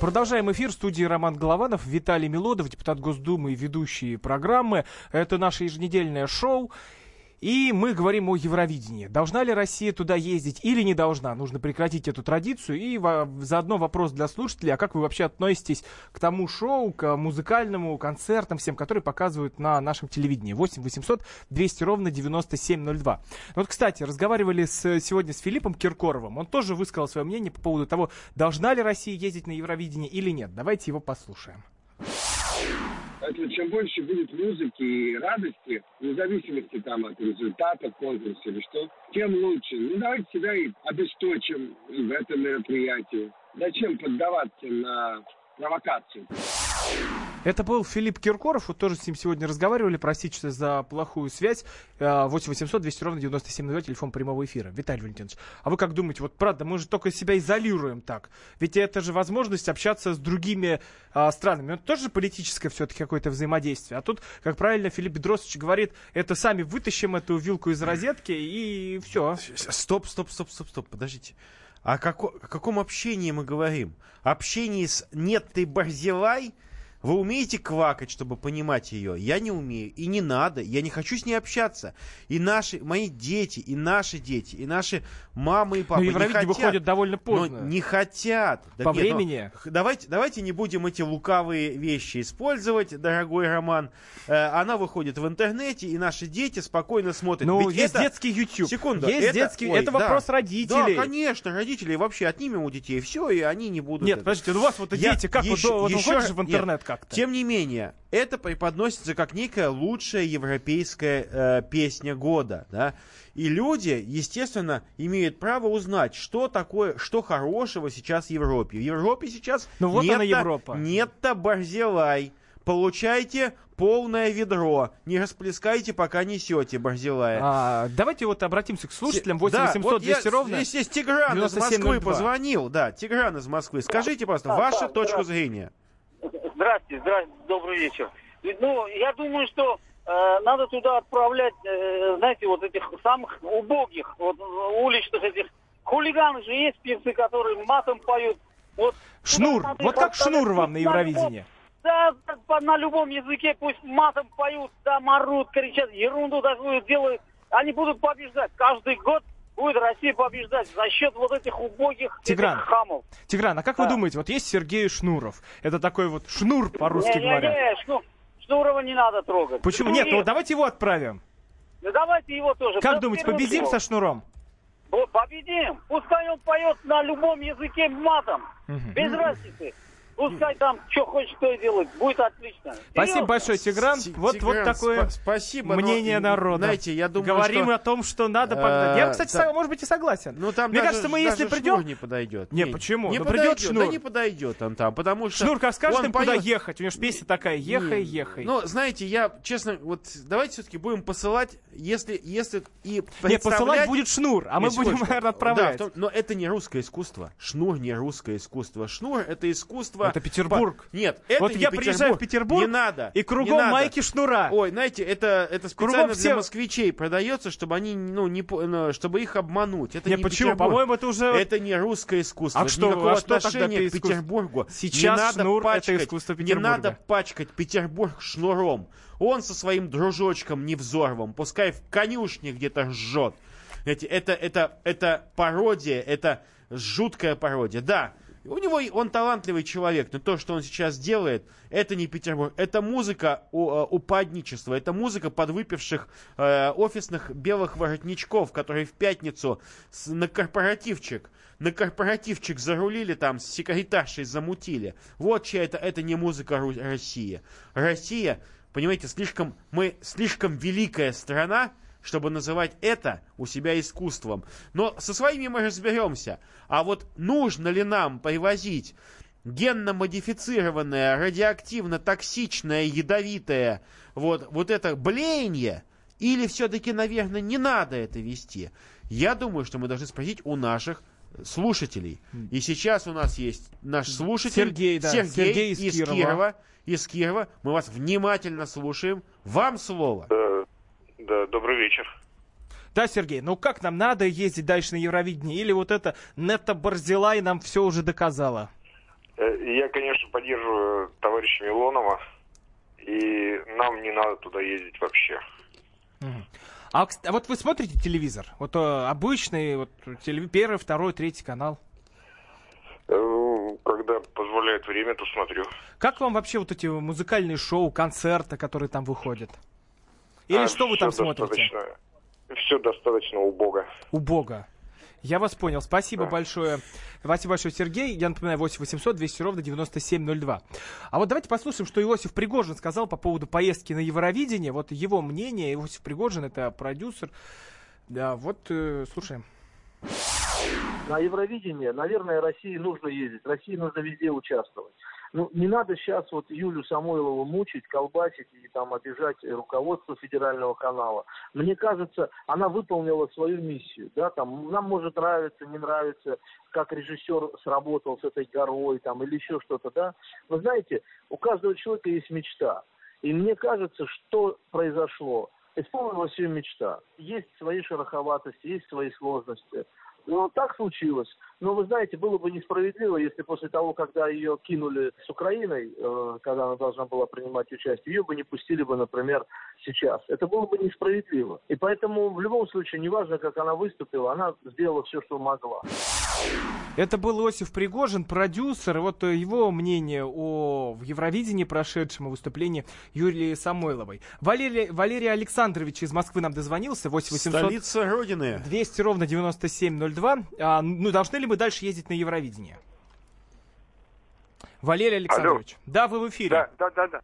[SPEAKER 2] Продолжаем эфир в студии Роман Голованов, Виталий Милодов, депутат Госдумы и ведущие программы. Это наше еженедельное шоу. И мы говорим о Евровидении. Должна ли Россия туда ездить или не должна? Нужно прекратить эту традицию. И заодно вопрос для слушателей, а как вы вообще относитесь к тому шоу, к музыкальному, концертам всем, которые показывают на нашем телевидении? 8 800 200 ровно 9702. Вот, кстати, разговаривали с, сегодня с Филиппом Киркоровым. Он тоже высказал свое мнение по поводу того, должна ли Россия ездить на Евровидение или нет. Давайте его послушаем.
[SPEAKER 11] Поэтому чем больше будет музыки и радости, вне зависимости там от результата конкурса или что, тем лучше. Ну давайте себя и обесточим в этом мероприятии. Зачем поддаваться на провокацию?
[SPEAKER 2] Это был Филипп Киркоров, вот тоже с ним сегодня разговаривали, простите за плохую связь. 8 800 200 ровно 9702, телефон прямого эфира. Виталий Валентинович, а вы как думаете, вот правда, мы же только себя изолируем так. Ведь это же возможность общаться с другими а, странами. Это тоже политическое все-таки какое-то взаимодействие. А тут, как правильно Филипп Бедросович говорит, это сами вытащим эту вилку из розетки и все.
[SPEAKER 3] Стоп, стоп, стоп, стоп, стоп, подождите. О, како, о каком общении мы говорим? Общении с «нет, ты Барзилай»? Вы умеете квакать, чтобы понимать ее? Я не умею. И не надо. Я не хочу с ней общаться. И наши, мои дети, и наши дети, и наши мамы и папы
[SPEAKER 2] но не хотят. выходит довольно поздно.
[SPEAKER 3] Но не хотят.
[SPEAKER 2] По да, времени.
[SPEAKER 3] Нет, ну, давайте, давайте не будем эти лукавые вещи использовать, дорогой Роман. Э, она выходит в интернете, и наши дети спокойно смотрят.
[SPEAKER 2] Ну, Ведь есть это... детский YouTube.
[SPEAKER 3] Секунду.
[SPEAKER 2] Есть это... детский... Ой, это вопрос да. родителей.
[SPEAKER 3] Да, конечно. Родители вообще отнимем у детей все, и они не будут...
[SPEAKER 2] Нет, это... подождите, ну у вас вот я... дети, как еще, вот, вот еще... выходишь в интернет как-то?
[SPEAKER 3] Тем не менее, это преподносится как некая лучшая европейская э, песня года, да. И люди, естественно, имеют право узнать, что такое, что хорошего сейчас в Европе. В Европе сейчас
[SPEAKER 2] ну, вот нет,
[SPEAKER 3] Европа. нет-то Барзелай. Получайте полное ведро. Не расплескайте, пока несете, Барзилая.
[SPEAKER 2] А, давайте вот обратимся к слушателям. 8 да, 800 вот 200 я, ровно.
[SPEAKER 3] Здесь Тигран из Москвы позвонил. Да, Тигран из Москвы. Скажите, пожалуйста, ваша точка зрения.
[SPEAKER 12] Здравствуйте, здравствуйте, добрый вечер. Ну, я думаю, что э, надо туда отправлять, э, знаете, вот этих самых убогих, вот уличных этих хулиганы же есть певцы, которые матом поют. Вот,
[SPEAKER 2] шнур, вот как шнур вам на Евровидении.
[SPEAKER 12] Да, на любом языке пусть матом поют, да, марут, кричат, ерунду такую делают. Они будут побеждать. Каждый год будет Россия побеждать за счет вот этих убогих
[SPEAKER 2] Тигран.
[SPEAKER 12] этих хамов.
[SPEAKER 2] Тигран, а как
[SPEAKER 12] Да.
[SPEAKER 2] вы думаете, вот есть Сергей Шнуров, это такой вот шнур по-русски
[SPEAKER 12] не, не,
[SPEAKER 2] говоря.
[SPEAKER 12] не, Шну- Шнурова не надо трогать.
[SPEAKER 2] Почему? Нет, ну давайте его отправим.
[SPEAKER 12] Ну, давайте его тоже.
[SPEAKER 2] Как
[SPEAKER 12] Да,
[SPEAKER 2] думаете, победим
[SPEAKER 12] его.
[SPEAKER 2] со Шнуром?
[SPEAKER 12] Победим. Пускай он поет на любом языке матом. Без разницы. Пускай там что хочет, то и делает. Будет отлично.
[SPEAKER 2] Спасибо большое, Тигран.
[SPEAKER 3] Ти-
[SPEAKER 2] Вот, вот такое
[SPEAKER 3] спа- спасибо,
[SPEAKER 2] мнение народа.
[SPEAKER 3] знаете, я думаю,
[SPEAKER 2] Говорим
[SPEAKER 3] что-
[SPEAKER 2] о том, что надо подать. Я,
[SPEAKER 3] Э,
[SPEAKER 2] кстати,
[SPEAKER 3] да.
[SPEAKER 2] может быть, и согласен.
[SPEAKER 3] Ну там
[SPEAKER 2] Мне
[SPEAKER 3] даже,
[SPEAKER 2] кажется, мы если придем...
[SPEAKER 3] Шнур не подойдет.
[SPEAKER 2] Не, почему?
[SPEAKER 3] Не
[SPEAKER 2] Ну,
[SPEAKER 3] подойдет,
[SPEAKER 2] придет Шнур.
[SPEAKER 3] Да не подойдет он там, потому что...
[SPEAKER 2] Шнур как скажет им, куда
[SPEAKER 3] поет-
[SPEAKER 2] ехать. У него же песня такая, ехай,
[SPEAKER 3] Не,
[SPEAKER 2] ехай.
[SPEAKER 3] Ну, знаете, я, честно, вот давайте все-таки будем посылать, если, если и
[SPEAKER 2] Не,
[SPEAKER 3] представлять-
[SPEAKER 2] посылать будет Шнур, а мы
[SPEAKER 3] Нет,
[SPEAKER 2] будем, наверное, отправлять.
[SPEAKER 3] Да, том- но это не русское искусство. Шнур не русское искусство. Шнур это искусство...
[SPEAKER 2] Это Петербург.
[SPEAKER 3] По- Нет, это
[SPEAKER 2] Вот
[SPEAKER 3] не
[SPEAKER 2] я приезжаю в Петербург,
[SPEAKER 3] Не надо.
[SPEAKER 2] и
[SPEAKER 3] не
[SPEAKER 2] кругом
[SPEAKER 3] надо.
[SPEAKER 2] майки Шнура.
[SPEAKER 3] Ой, знаете, это, это
[SPEAKER 2] Кругом
[SPEAKER 3] специально
[SPEAKER 2] все-
[SPEAKER 3] для москвичей продается, чтобы они, ну, не, ну, чтобы их обмануть. Это
[SPEAKER 2] Не,
[SPEAKER 3] не,
[SPEAKER 2] почему?
[SPEAKER 3] Петербург.
[SPEAKER 2] По-моему, это уже-
[SPEAKER 3] Это не русское искусство.
[SPEAKER 2] А
[SPEAKER 3] Это
[SPEAKER 2] что- а что
[SPEAKER 3] отношения
[SPEAKER 2] это
[SPEAKER 3] к
[SPEAKER 2] искусство?
[SPEAKER 3] Петербургу.
[SPEAKER 2] Сейчас
[SPEAKER 3] не надо
[SPEAKER 2] шнур — это
[SPEAKER 3] пачкать,
[SPEAKER 2] искусство
[SPEAKER 3] Не
[SPEAKER 2] Петербурга.
[SPEAKER 3] надо пачкать Петербург шнуром. Он со своим дружочком Невзоровым, пускай в конюшне где-то жжет. Эти- Это, это, это пародия, это жуткая пародия. Да, у него он талантливый человек, но то, что он сейчас делает, это не Петербург. Это музыка э, упадничества, это музыка подвыпивших э, офисных белых воротничков, которые в пятницу с- на корпоративчик на корпоративчик зарулили там, с секретаршей замутили. Вот чья это, это не музыка Ру- России. Россия, понимаете, слишком, мы слишком великая страна, чтобы называть это у себя искусством. Но со своими мы разберемся. А вот нужно ли нам привозить генно-модифицированное, радиоактивно-токсичное, ядовитое вот, вот это блеяние, или все-таки, наверное, не надо это вести? Я думаю, что мы должны спросить у наших слушателей. И сейчас у нас есть наш слушатель
[SPEAKER 2] Сергей, да,
[SPEAKER 3] Сергей,
[SPEAKER 2] Сергей из
[SPEAKER 3] из,
[SPEAKER 2] Кирова.
[SPEAKER 3] Кирова. Из Кирова. Мы вас внимательно слушаем. Вам слово.
[SPEAKER 13] Да, добрый вечер.
[SPEAKER 2] Да, Сергей, ну как нам надо ездить дальше на Евровидение? Или вот это Нета Барзилай нам все уже доказала?
[SPEAKER 13] Э, Я, конечно, поддерживаю товарища Милонова, и нам не надо туда ездить вообще.
[SPEAKER 2] А, а вот вы смотрите телевизор? Вот э, обычный, вот телеви- первый, второй, третий канал.
[SPEAKER 13] Э, Когда позволяет время, то смотрю.
[SPEAKER 2] Как вам вообще вот эти музыкальные шоу, концерты, которые там выходят? Или
[SPEAKER 13] А,
[SPEAKER 2] что вы там смотрите?
[SPEAKER 13] Все достаточно убого.
[SPEAKER 2] У Бога. Я вас понял. Спасибо большое. Спасибо большое, Сергей. Я напоминаю, 8 800 200 ровно 9702. А вот давайте послушаем, что Иосиф Пригожин сказал по поводу поездки на Евровидение. Вот его мнение. Иосиф Пригожин — это продюсер. Да, вот э, слушаем.
[SPEAKER 14] На Евровидение, наверное, России нужно ездить, России нужно везде участвовать. Ну, не надо сейчас вот Юлю Самойлову мучить, колбасить и там обижать руководство федерального канала. Мне кажется, она выполнила свою миссию, да, там, нам может нравиться, не нравится, как режиссер сработал с этой горой, там, или еще что-то, да. Вы знаете, у каждого человека есть мечта. И мне кажется, что произошло. Исполнилась ее мечта. Есть свои шероховатости, есть свои сложности. Ну, так случилось. Но вы знаете, было бы несправедливо, если после того, когда ее кинули с Украиной, э, когда она должна была принимать участие, ее бы не пустили бы, например, сейчас. Это было бы несправедливо. И поэтому в любом случае, неважно, как она выступила, она сделала все, что могла.
[SPEAKER 2] Это был Иосиф Пригожин, продюсер. Вот э, его мнение о в Евровидении прошедшем выступлении Юлии Самойловой. Валерий, Валерий Александрович из Москвы нам дозвонился. 8 800
[SPEAKER 3] Столица Родины.
[SPEAKER 2] 200 ровно 9702. А, ну, должны ли мы дальше ездить на Евровидение? Валерий Александрович. Да, вы в эфире.
[SPEAKER 15] Да, да, да, да.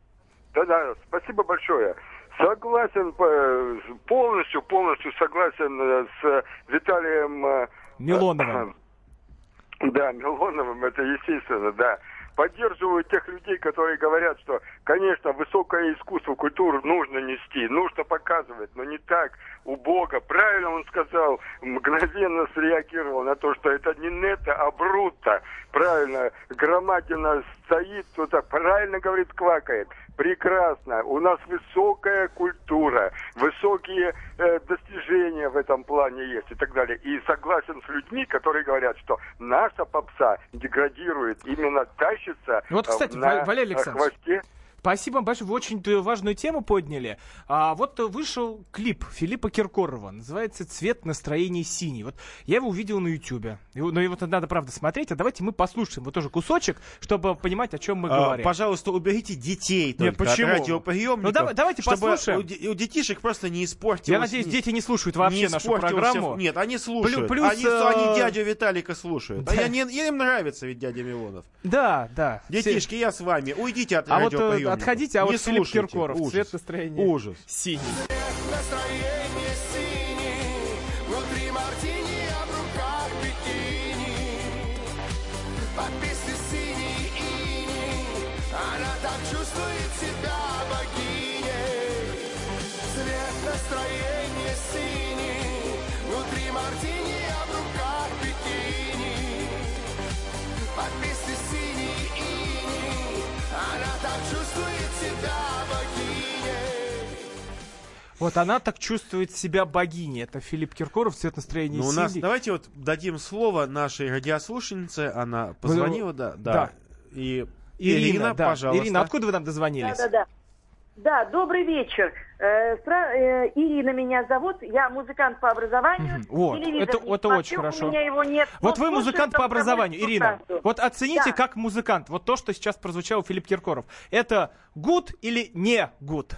[SPEAKER 15] Да, да, спасибо большое. Согласен э, полностью, полностью согласен э, с Виталием
[SPEAKER 2] Милоновым.
[SPEAKER 15] Да, Милоновым, это естественно, да. Поддерживаю тех людей, которые говорят, что, конечно, высокое искусство, культуру нужно нести, нужно показывать, но не так, убого. Правильно он сказал, мгновенно среагировал на то, что это не нета, а брута. Правильно, громадина стоит, кто-то правильно говорит, квакает. Прекрасно. У нас высокая культура, высокие э, достижения в этом плане есть и так далее. И согласен с людьми, которые говорят, что наша попса деградирует, именно тащится
[SPEAKER 2] Вот,
[SPEAKER 15] э,
[SPEAKER 2] кстати,
[SPEAKER 15] на
[SPEAKER 2] Ва- Валерий Александрович,
[SPEAKER 15] хвосте
[SPEAKER 2] Спасибо вам большое. Вы очень важную тему подняли. А, вот вышел клип Филиппа Киркорова. Называется «Цвет настроения синий». Вот я его увидел на Ютьюбе. Но его надо, правда, смотреть. А давайте мы послушаем вот тоже кусочек, чтобы понимать, о чем мы
[SPEAKER 3] А,
[SPEAKER 2] говорим.
[SPEAKER 3] Пожалуйста, уберите детей
[SPEAKER 2] Нет,
[SPEAKER 3] только
[SPEAKER 2] почему?
[SPEAKER 3] от радиоприемников,
[SPEAKER 2] Ну, давай- давайте
[SPEAKER 3] чтобы
[SPEAKER 2] послушаем.
[SPEAKER 3] У, у детишек просто не испортилось.
[SPEAKER 2] Я надеюсь, дети не слушают вообще
[SPEAKER 3] не
[SPEAKER 2] нашу программу.
[SPEAKER 3] Нет, они слушают.
[SPEAKER 2] плюс,
[SPEAKER 3] они,
[SPEAKER 2] э,
[SPEAKER 3] они дядю Виталика слушают.
[SPEAKER 2] Да.
[SPEAKER 3] А я не- им нравится ведь дядя Милонов.
[SPEAKER 2] Да, да.
[SPEAKER 3] Детишки, я с вами. Уйдите от
[SPEAKER 2] А вот э,
[SPEAKER 3] радиоприемников.
[SPEAKER 2] Отходите, а
[SPEAKER 3] Не
[SPEAKER 2] вот Филипп
[SPEAKER 3] слушайте.
[SPEAKER 2] Киркоров,
[SPEAKER 3] Ужас.
[SPEAKER 2] цвет настроения.
[SPEAKER 3] Ужас.
[SPEAKER 2] Синий.
[SPEAKER 16] Настроение синий,
[SPEAKER 2] Вот она так чувствует себя богиней. Это Филипп Киркоров, цвет настроения
[SPEAKER 3] Ну, у нас, давайте вот дадим слово нашей радиослушательнице. Она позвонила, да, да.
[SPEAKER 2] Да.
[SPEAKER 3] И
[SPEAKER 2] Ирина,
[SPEAKER 3] Ирина,
[SPEAKER 2] да.
[SPEAKER 3] пожалуйста.
[SPEAKER 2] Ирина, откуда вы нам дозвонились?
[SPEAKER 17] Да, да, да. Да, добрый вечер. Э, стра- э, Ирина меня зовут, я музыкант по образованию.
[SPEAKER 2] Мгм. Вот,
[SPEAKER 17] Телевизор
[SPEAKER 2] это- это
[SPEAKER 17] смотрю,
[SPEAKER 2] очень хорошо.
[SPEAKER 17] У меня его нет.
[SPEAKER 2] Вот
[SPEAKER 17] но
[SPEAKER 2] вы музыкант по образованию, Ирина. Вот оцените
[SPEAKER 17] Да.
[SPEAKER 2] как музыкант. Вот то, что сейчас прозвучало Филипп Киркоров. Это гуд или не гуд?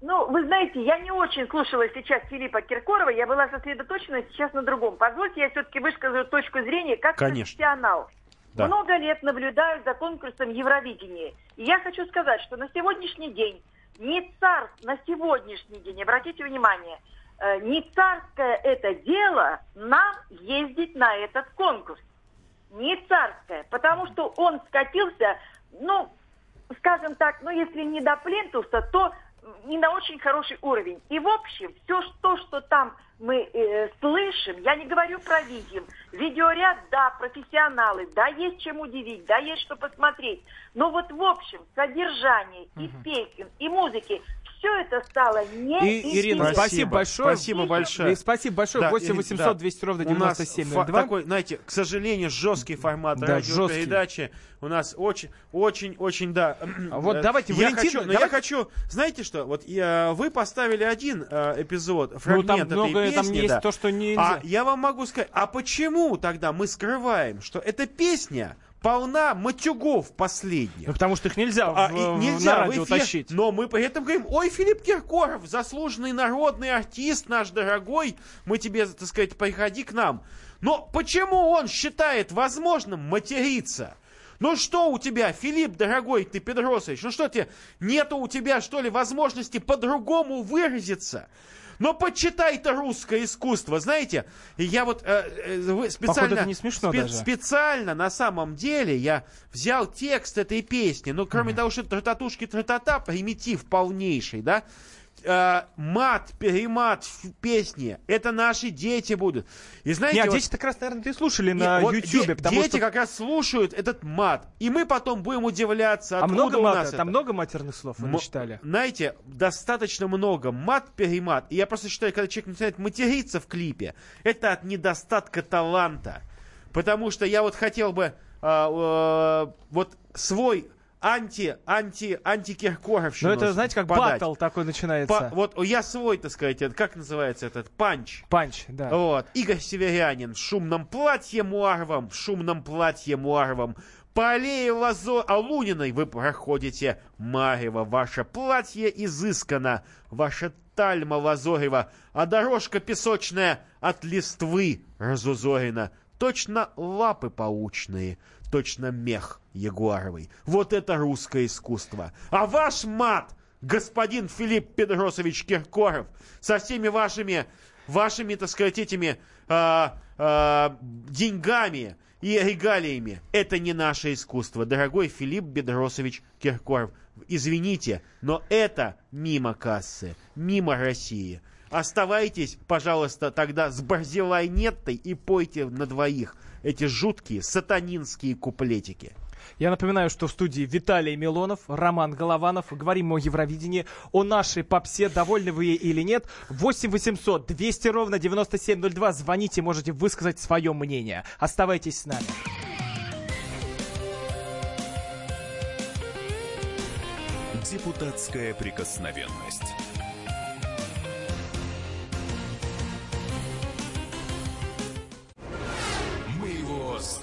[SPEAKER 17] Ну, вы знаете, я не очень слушала сейчас Филиппа Киркорова, я была сосредоточена сейчас на другом. Позвольте, я все-таки выскажу точку зрения как
[SPEAKER 3] Конечно.
[SPEAKER 17] профессионал.
[SPEAKER 3] Да.
[SPEAKER 17] Много лет наблюдаю за конкурсом Евровидения. И я хочу сказать, что на сегодняшний день не царь, на сегодняшний день, обратите внимание, э, не царское это дело нам ездить на этот конкурс. Не царское, потому что он скатился, ну, скажем так, ну, если не до плинтуса, то не на очень хороший уровень. И, в общем, все то, что там мы э, слышим, я не говорю про видим, видеоряд, да, профессионалы, да, есть чем удивить, да, есть что посмотреть. Но вот, в общем, содержание и песен, и музыки, все это стало не
[SPEAKER 2] И, Ирина, спасибо, большое.
[SPEAKER 3] Спасибо большое.
[SPEAKER 2] И спасибо большое.
[SPEAKER 3] Да,
[SPEAKER 2] 8
[SPEAKER 3] Ирина,
[SPEAKER 2] 800
[SPEAKER 3] да.
[SPEAKER 2] 200 ровно
[SPEAKER 3] У нас
[SPEAKER 2] 9702.
[SPEAKER 3] фа- такой, знаете, к сожалению, жесткий формат
[SPEAKER 2] Да,
[SPEAKER 3] радиопередачи. У нас очень, очень, очень, да.
[SPEAKER 2] А вот
[SPEAKER 3] э,
[SPEAKER 2] давайте,
[SPEAKER 3] я
[SPEAKER 2] Валентин,
[SPEAKER 3] хочу, но я хочу, знаете что, вот я, вы поставили один э, эпизод, фрагмент
[SPEAKER 2] Ну, там
[SPEAKER 3] этой
[SPEAKER 2] много-
[SPEAKER 3] песни,
[SPEAKER 2] там есть
[SPEAKER 3] да.
[SPEAKER 2] то, что нельзя.
[SPEAKER 3] А я вам могу сказать, а почему тогда мы скрываем, что эта песня полна матюгов последних?
[SPEAKER 2] Ну, потому что их нельзя,
[SPEAKER 3] А,
[SPEAKER 2] в,
[SPEAKER 3] и
[SPEAKER 2] в-
[SPEAKER 3] нельзя
[SPEAKER 2] на
[SPEAKER 3] в
[SPEAKER 2] радио
[SPEAKER 3] эфир,
[SPEAKER 2] тащить.
[SPEAKER 3] Но мы при этом говорим, ой, Филипп Киркоров, заслуженный народный артист наш дорогой, мы тебе, так сказать, приходи к нам. Но почему он считает возможным материться? Ну что у тебя, Филипп, дорогой ты, Педросович, ну что тебе, нету у тебя, что ли, возможности по-другому выразиться? Но почитай-то русское искусство, знаете, я вот э, э, специально,
[SPEAKER 2] это не смешно даже.
[SPEAKER 3] специально на самом деле я взял текст этой песни, ну кроме того, что трататушки тратата, примитив полнейший, да, э, мат, перемат в песне, это наши дети будут. И знаете,
[SPEAKER 2] Нет,
[SPEAKER 3] вот-
[SPEAKER 2] дети как раз, наверное, и слушали
[SPEAKER 3] не,
[SPEAKER 2] на
[SPEAKER 3] вот
[SPEAKER 2] Ютьюбе,
[SPEAKER 3] де-
[SPEAKER 2] потому
[SPEAKER 3] дети
[SPEAKER 2] что...
[SPEAKER 3] как раз слушают этот мат, и мы потом будем удивляться,
[SPEAKER 2] А много
[SPEAKER 3] у
[SPEAKER 2] мата?
[SPEAKER 3] нас
[SPEAKER 2] Там
[SPEAKER 3] это.
[SPEAKER 2] много матерных слов вы
[SPEAKER 3] Мо-
[SPEAKER 2] читали?
[SPEAKER 3] Знаете, достаточно много мат-перемат. И я просто считаю, когда человек начинает материться в клипе, это от недостатка таланта. Потому что я вот хотел бы а, а, вот свой анти, анти, антикиркоровщину
[SPEAKER 2] Ну, это, знаете, как
[SPEAKER 3] подать.
[SPEAKER 2] баттл такой начинается.
[SPEAKER 3] Па- вот я свой, так сказать, это, как называется этот, панч.
[SPEAKER 2] Панч, да.
[SPEAKER 3] Вот. Игорь Северянин в шумном платье муаровом, в шумном платье муаровом. По аллее Лазо Алуниной вы проходите Марево. Ваше платье изысканно, ваша тальма лазорева, а дорожка песочная от листвы разузорена. Точно лапы паучные, точно мех ягуаровый. Вот это русское искусство. А ваш мат, господин Филипп Педросович Киркоров, со всеми вашими, вашими, так сказать, этими а, а, деньгами и регалиями, это не наше искусство. Дорогой Филипп Бедросович Киркоров, извините, но это мимо кассы, мимо России. Оставайтесь, пожалуйста, тогда с Барзилай Неттой и пойте на двоих эти жуткие сатанинские куплетики.
[SPEAKER 2] Я напоминаю, что в студии Виталий Милонов, Роман Голованов. Говорим о Евровидении, о нашей попсе, довольны вы ей или нет. 8 800 200 ровно 9702. Звоните, можете высказать свое мнение. Оставайтесь с нами.
[SPEAKER 1] Депутатская прикосновенность.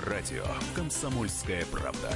[SPEAKER 1] На радио «Комсомольская правда».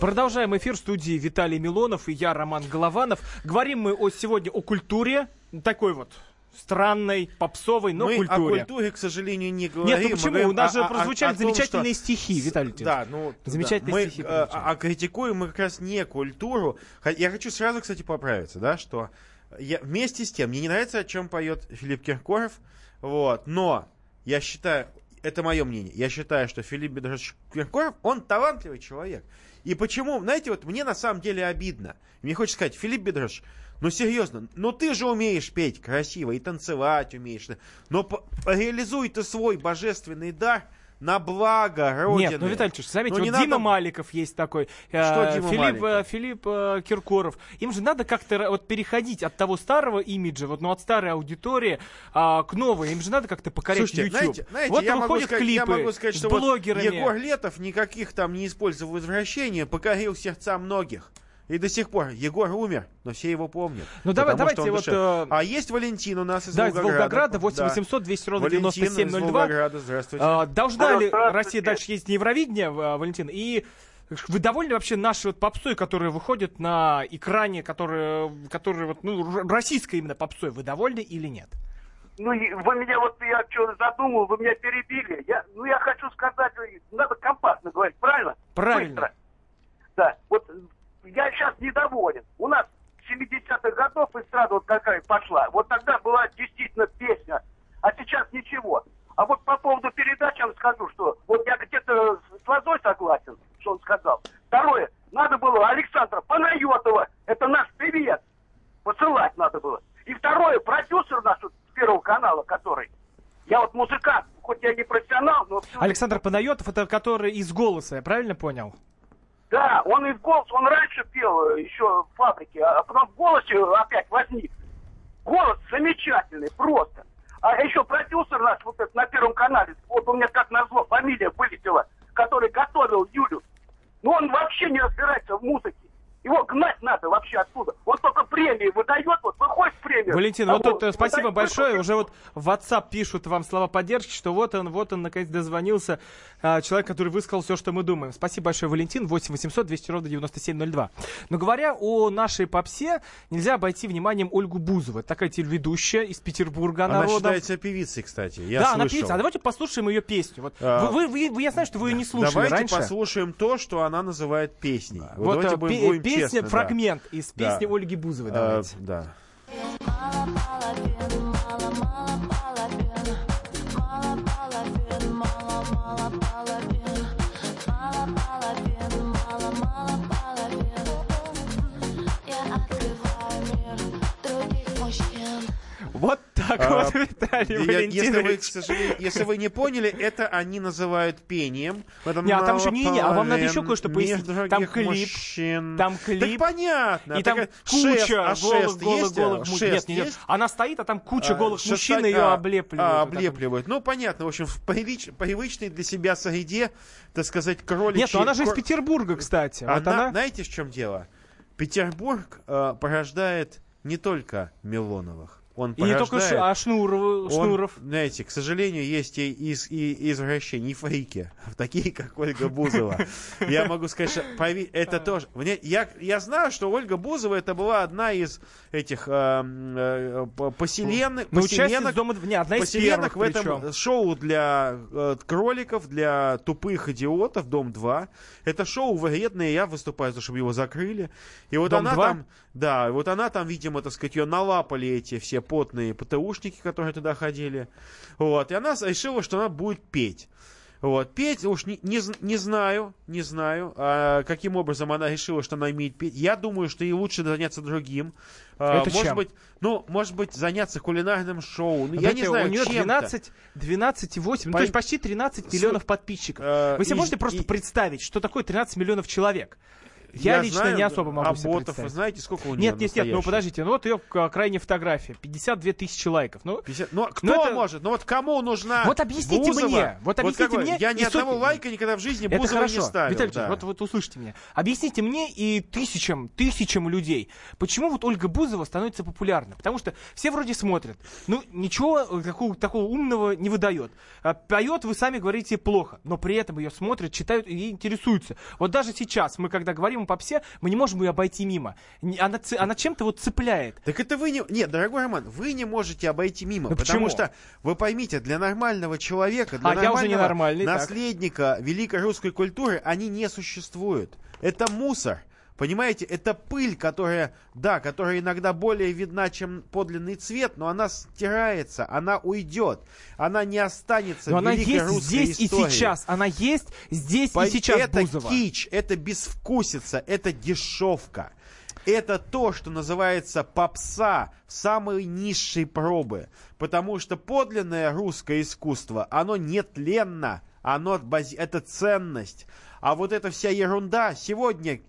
[SPEAKER 2] Продолжаем эфир в студии Виталий Милонов и я, Роман Голованов. Говорим мы о, сегодня о культуре, такой вот странной, попсовой, но
[SPEAKER 3] Мы
[SPEAKER 2] культуре.
[SPEAKER 3] о культуре, к сожалению, не говорим.
[SPEAKER 2] Нет, ну почему?
[SPEAKER 3] говорим
[SPEAKER 2] У нас же
[SPEAKER 3] о-
[SPEAKER 2] прозвучали
[SPEAKER 3] о том,
[SPEAKER 2] замечательные
[SPEAKER 3] что-
[SPEAKER 2] стихи, Виталий
[SPEAKER 3] Да, ну,
[SPEAKER 2] Замечательные
[SPEAKER 3] да. мы,
[SPEAKER 2] стихи
[SPEAKER 3] э, а, а критикуем мы как раз не культуру. Я хочу сразу, кстати, поправиться, да, что я, вместе с тем, мне не нравится, о чем поет Филипп Киркоров, вот, но я считаю, это мое мнение, я считаю, что Филипп Бедросович Киркоров, он талантливый человек. И почему, знаете, вот мне на самом деле обидно. Мне хочется сказать, Филипп Бедросович, ну серьезно, ну ты же умеешь петь красиво и танцевать умеешь, но реализуй ты свой божественный дар на благо Родины.
[SPEAKER 2] Нет, ну, Виталий Ильич, заметьте,
[SPEAKER 3] Ну,
[SPEAKER 2] вот
[SPEAKER 3] не
[SPEAKER 2] Дима
[SPEAKER 3] надо-
[SPEAKER 2] Маликов есть такой, э,
[SPEAKER 3] Что Дима
[SPEAKER 2] Филипп,
[SPEAKER 3] Маликов?
[SPEAKER 2] э, Филипп э, Киркоров. Им же надо как-то вот переходить от того старого имиджа, вот, ну, от старой аудитории а, к новой. Им же надо как-то покорять
[SPEAKER 3] Слушайте,
[SPEAKER 2] YouTube.
[SPEAKER 3] знаете, знаете,
[SPEAKER 2] вот
[SPEAKER 3] я, могу
[SPEAKER 2] выходят
[SPEAKER 3] сказать,
[SPEAKER 2] клипы
[SPEAKER 3] я могу сказать,
[SPEAKER 2] с
[SPEAKER 3] что вот
[SPEAKER 2] блогерами.
[SPEAKER 3] Егор Летов никаких там не использовал извращения, покорил сердца многих. И до сих пор Егор умер, но все его помнят.
[SPEAKER 2] Ну, давай- давайте
[SPEAKER 3] он
[SPEAKER 2] вот, э,
[SPEAKER 3] А есть Валентин у нас из
[SPEAKER 2] Да, из
[SPEAKER 3] Волгограда.
[SPEAKER 2] Волгограда, 8
[SPEAKER 3] Да.
[SPEAKER 2] 800 200 ровно
[SPEAKER 3] Валентин из
[SPEAKER 2] 9702.
[SPEAKER 3] Волгограда, здравствуйте.
[SPEAKER 2] А, должна ли. Россия дальше ездить на Евровидение, а, Валентин? И вы довольны вообще нашей вот попсой, которая выходит на экране, которая, которая вот, ну, р- российской именно попсой? Вы довольны или нет?
[SPEAKER 18] Ну, вы меня вот, я что задумал, вы меня перебили. Я, ну, я хочу сказать, надо компактно говорить, правильно?
[SPEAKER 2] Правильно.
[SPEAKER 18] Быстро. Да, вот я сейчас недоволен. У нас 70-х годов эстрада вот какая пошла. Вот тогда была действительно песня, а сейчас ничего. А вот по поводу передач я вам скажу, что вот я где-то с Лозой согласен, что он сказал. Второе, надо было Александра Панайотова, это наш певец, посылать надо было. И второе, продюсер наш вот с Первого канала, который, я вот музыкант, хоть я не профессионал, но...
[SPEAKER 2] Александр Панайотов, это который из «Голоса», я правильно понял?
[SPEAKER 18] Да, он и в голос, он раньше пел э, еще в фабрике, а потом в голосе опять возник. Голос замечательный, просто. А еще продюсер наш вот этот на Первом канале, вот у меня как назло фамилия вылетела, который готовил Юлю. Ну он вообще не разбирается в музыке. Его гнать надо вообще оттуда. Он только премии выдает, вот выходит премию.
[SPEAKER 2] Валентин,
[SPEAKER 18] а
[SPEAKER 2] вот тут э,
[SPEAKER 18] вот
[SPEAKER 2] спасибо
[SPEAKER 18] выдает-
[SPEAKER 2] большое. Уже вот в WhatsApp пишут вам слова поддержки, что вот он, вот он, наконец дозвонился. а, человек, который высказал все, что мы думаем. Спасибо большое, Валентин. 8 800 200 ровно 9702. Но говоря о нашей попсе, нельзя обойти вниманием Ольгу Бузову. Это такая телеведущая из Петербурга.
[SPEAKER 3] Она
[SPEAKER 2] народом.
[SPEAKER 3] считается певицей, кстати. Я
[SPEAKER 2] да, она
[SPEAKER 3] слышал.
[SPEAKER 2] певица. А давайте послушаем ее песню. Вот
[SPEAKER 3] А,
[SPEAKER 2] вы, вы- вы- я знаю, что вы ее не слушали
[SPEAKER 3] Давайте
[SPEAKER 2] раньше.
[SPEAKER 3] послушаем то, что она называет песней. Вот,
[SPEAKER 2] Вот,
[SPEAKER 3] давайте
[SPEAKER 2] э,
[SPEAKER 3] будем, будем
[SPEAKER 2] песня,
[SPEAKER 3] да.
[SPEAKER 2] фрагмент из
[SPEAKER 3] Да.
[SPEAKER 2] песни Ольги Бузовой.
[SPEAKER 3] Э,
[SPEAKER 2] Давайте.
[SPEAKER 3] да.
[SPEAKER 2] Вот так
[SPEAKER 3] А,
[SPEAKER 2] вот, Виталий
[SPEAKER 3] я- если вы, к
[SPEAKER 2] Валентинович.
[SPEAKER 3] сожалению, если вы не поняли, это они называют пением.
[SPEAKER 2] Не, а там еще не, не, а вам надо еще кое-что пояснить. Там клип,
[SPEAKER 3] мужчин.
[SPEAKER 2] там
[SPEAKER 3] Так
[SPEAKER 2] клип,
[SPEAKER 3] понятно.
[SPEAKER 2] и там
[SPEAKER 3] Так,
[SPEAKER 2] куча
[SPEAKER 3] а
[SPEAKER 2] голых, голых,
[SPEAKER 3] есть?
[SPEAKER 2] голых мужчин. Нет, нет, она стоит, а там куча
[SPEAKER 3] А,
[SPEAKER 2] голых мужчин ее
[SPEAKER 3] а,
[SPEAKER 2] облепливают.
[SPEAKER 3] а,
[SPEAKER 2] так
[SPEAKER 3] облепливают. Ну, понятно, в общем, в привыч- привычной для себя среде, так сказать, кроличьей...
[SPEAKER 2] Нет, ну она же из Петербурга, кстати.
[SPEAKER 3] Она... Знаете, в чем дело? Петербург э, порождает не только Милоновых. Он
[SPEAKER 2] И не только Ш- а Шнуров,
[SPEAKER 3] он,
[SPEAKER 2] Шнуров.
[SPEAKER 3] знаете, к сожалению, есть и, из, и извращения, и фрики, [laughs] такие, как Ольга Бузова. [laughs] Я могу сказать, что это тоже... Мне, я, я знаю, что Ольга Бузова это была одна из этих э, э, по- поселенных,
[SPEAKER 2] Ну,
[SPEAKER 3] поселенок,
[SPEAKER 2] Дома не, одна из
[SPEAKER 3] поселенок
[SPEAKER 2] первых
[SPEAKER 3] в этом
[SPEAKER 2] причем.
[SPEAKER 3] шоу для э, кроликов, для тупых идиотов, Дом-2. Это шоу вредное, я выступаю, за чтобы его закрыли. И вот
[SPEAKER 2] Дом
[SPEAKER 3] она
[SPEAKER 2] 2?
[SPEAKER 3] там, да, вот она там, видимо, так сказать, ее налапали эти все потные ПТУшники, которые туда ходили. Вот, и она решила, что она будет петь. Вот, петь уж не, не, не знаю, не знаю, а, каким образом она решила, что она умеет петь. Я думаю, что ей лучше заняться другим. А,
[SPEAKER 2] Это
[SPEAKER 3] может
[SPEAKER 2] чем?
[SPEAKER 3] быть, ну, может быть, заняться кулинарным шоу. Ну, я не знаю,
[SPEAKER 2] у нее
[SPEAKER 3] чем-то.
[SPEAKER 2] 12, 12,8, ну,
[SPEAKER 3] По-
[SPEAKER 2] то есть почти 13 миллионов подписчиков.
[SPEAKER 3] Э,
[SPEAKER 2] Вы себе
[SPEAKER 3] и-
[SPEAKER 2] можете просто
[SPEAKER 3] и-
[SPEAKER 2] представить, что такое 13 миллионов человек? Я, лично
[SPEAKER 3] знаю,
[SPEAKER 2] не особо могу
[SPEAKER 3] а
[SPEAKER 2] себе
[SPEAKER 3] ботов,
[SPEAKER 2] представить.
[SPEAKER 3] вы знаете, сколько у нее
[SPEAKER 2] Нет, нет, нет, ну подождите, ну вот ее к- крайняя фотография, 52 тысячи лайков. Ну,
[SPEAKER 3] Ну, кто
[SPEAKER 2] ну, это-
[SPEAKER 3] может? Ну вот кому нужна
[SPEAKER 2] Вот объясните
[SPEAKER 3] Бузова?
[SPEAKER 2] мне, вот объясните
[SPEAKER 3] какой?
[SPEAKER 2] мне
[SPEAKER 3] Я ни одного лайка никогда в жизни
[SPEAKER 2] Это
[SPEAKER 3] Бузова
[SPEAKER 2] хорошо.
[SPEAKER 3] не ставил.
[SPEAKER 2] Виталий
[SPEAKER 3] да.
[SPEAKER 2] Вот, вот услышьте меня. Объясните мне и тысячам, тысячам людей, почему вот Ольга Бузова становится популярной. Потому что все вроде смотрят. Ну, ничего э, такого, такого умного не выдает. А, Поет, вы сами говорите, плохо. Но при этом ее смотрят, читают и интересуются. Вот даже сейчас, мы когда говорим о попсе, мы не можем ее обойти мимо. Она, она чем-то вот цепляет.
[SPEAKER 3] Так это вы не... Нет, дорогой Роман, вы не можете обойти мимо.
[SPEAKER 2] Ну
[SPEAKER 3] потому
[SPEAKER 2] почему?
[SPEAKER 3] что, вы поймите, для нормального человека, для
[SPEAKER 2] А,
[SPEAKER 3] нормального
[SPEAKER 2] ненормальный, так.
[SPEAKER 3] наследника великой русской культуры, они не существуют. Это мусор. Понимаете, это пыль, которая, да, которая иногда более видна, чем подлинный цвет, но она стирается, она уйдет, она не останется
[SPEAKER 2] Но
[SPEAKER 3] в
[SPEAKER 2] она есть здесь
[SPEAKER 3] истории.
[SPEAKER 2] и сейчас. Она есть здесь
[SPEAKER 3] По-
[SPEAKER 2] и сейчас
[SPEAKER 3] это
[SPEAKER 2] Бузова.
[SPEAKER 3] кич, это безвкусица, это дешевка. Это то, что называется попса в самой низшей пробы. Потому что подлинное русское искусство, оно нетленно, оно бази- это ценность. А вот эта вся ерунда сегодня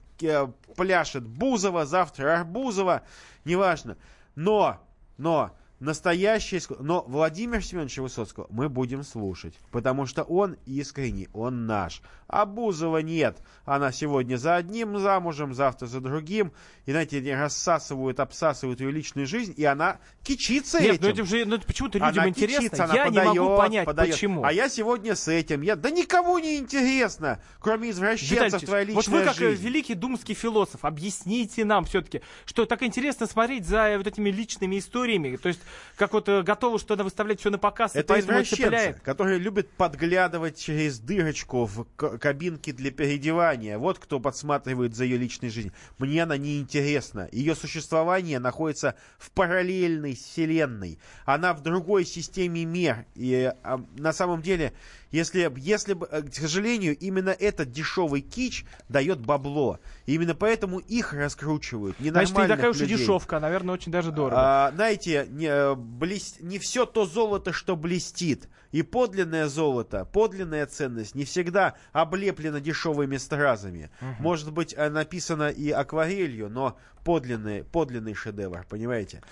[SPEAKER 3] пляшет Бузова, завтра Арбузова, неважно. Но, но, настоящее но Владимир Семеновича Высоцкого мы будем слушать, потому что он искренний, он наш. А Бузова нет. Она сегодня за одним замужем, завтра за другим. И, знаете, они рассасывают, обсасывают ее личную жизнь, и она кичится
[SPEAKER 2] Нет,
[SPEAKER 3] этим.
[SPEAKER 2] ну это же ну, это почему-то людям
[SPEAKER 3] Она
[SPEAKER 2] интересно.
[SPEAKER 3] кичится, она
[SPEAKER 2] я не могу
[SPEAKER 3] подает,
[SPEAKER 2] понять,
[SPEAKER 3] подает.
[SPEAKER 2] почему.
[SPEAKER 3] А я сегодня с этим. Я... Да никому не интересно, кроме извращенцев,
[SPEAKER 2] Виталий
[SPEAKER 3] твоя личная
[SPEAKER 2] вот вы как э,
[SPEAKER 3] жизнь.
[SPEAKER 2] великий думский философ, объясните нам все-таки, что так интересно смотреть за вот этими личными историями, то есть как вот э, готовы что-то выставлять все на показ, и
[SPEAKER 3] Это
[SPEAKER 2] поэтому цепляет.
[SPEAKER 3] которые любят подглядывать через дырочку в кабинке для переодевания. Вот кто подсматривает за ее личной жизнью. Мне она не интересна. Ее существование находится в параллельной вселенной. Она в другой системе мер. И а, на самом деле, если, если бы, э, к сожалению, именно этот дешевый кич дает бабло. И именно поэтому их раскручивают.
[SPEAKER 2] Значит, не такая уж и дешевка, наверное, очень даже дорого.
[SPEAKER 3] А, знаете, не, э, блес- не все то золото, что блестит. И подлинное золото, подлинная ценность не всегда облеплена дешевыми стразами. Может быть, э, написано и акварелью, но подлинный, подлинный шедевр, понимаете?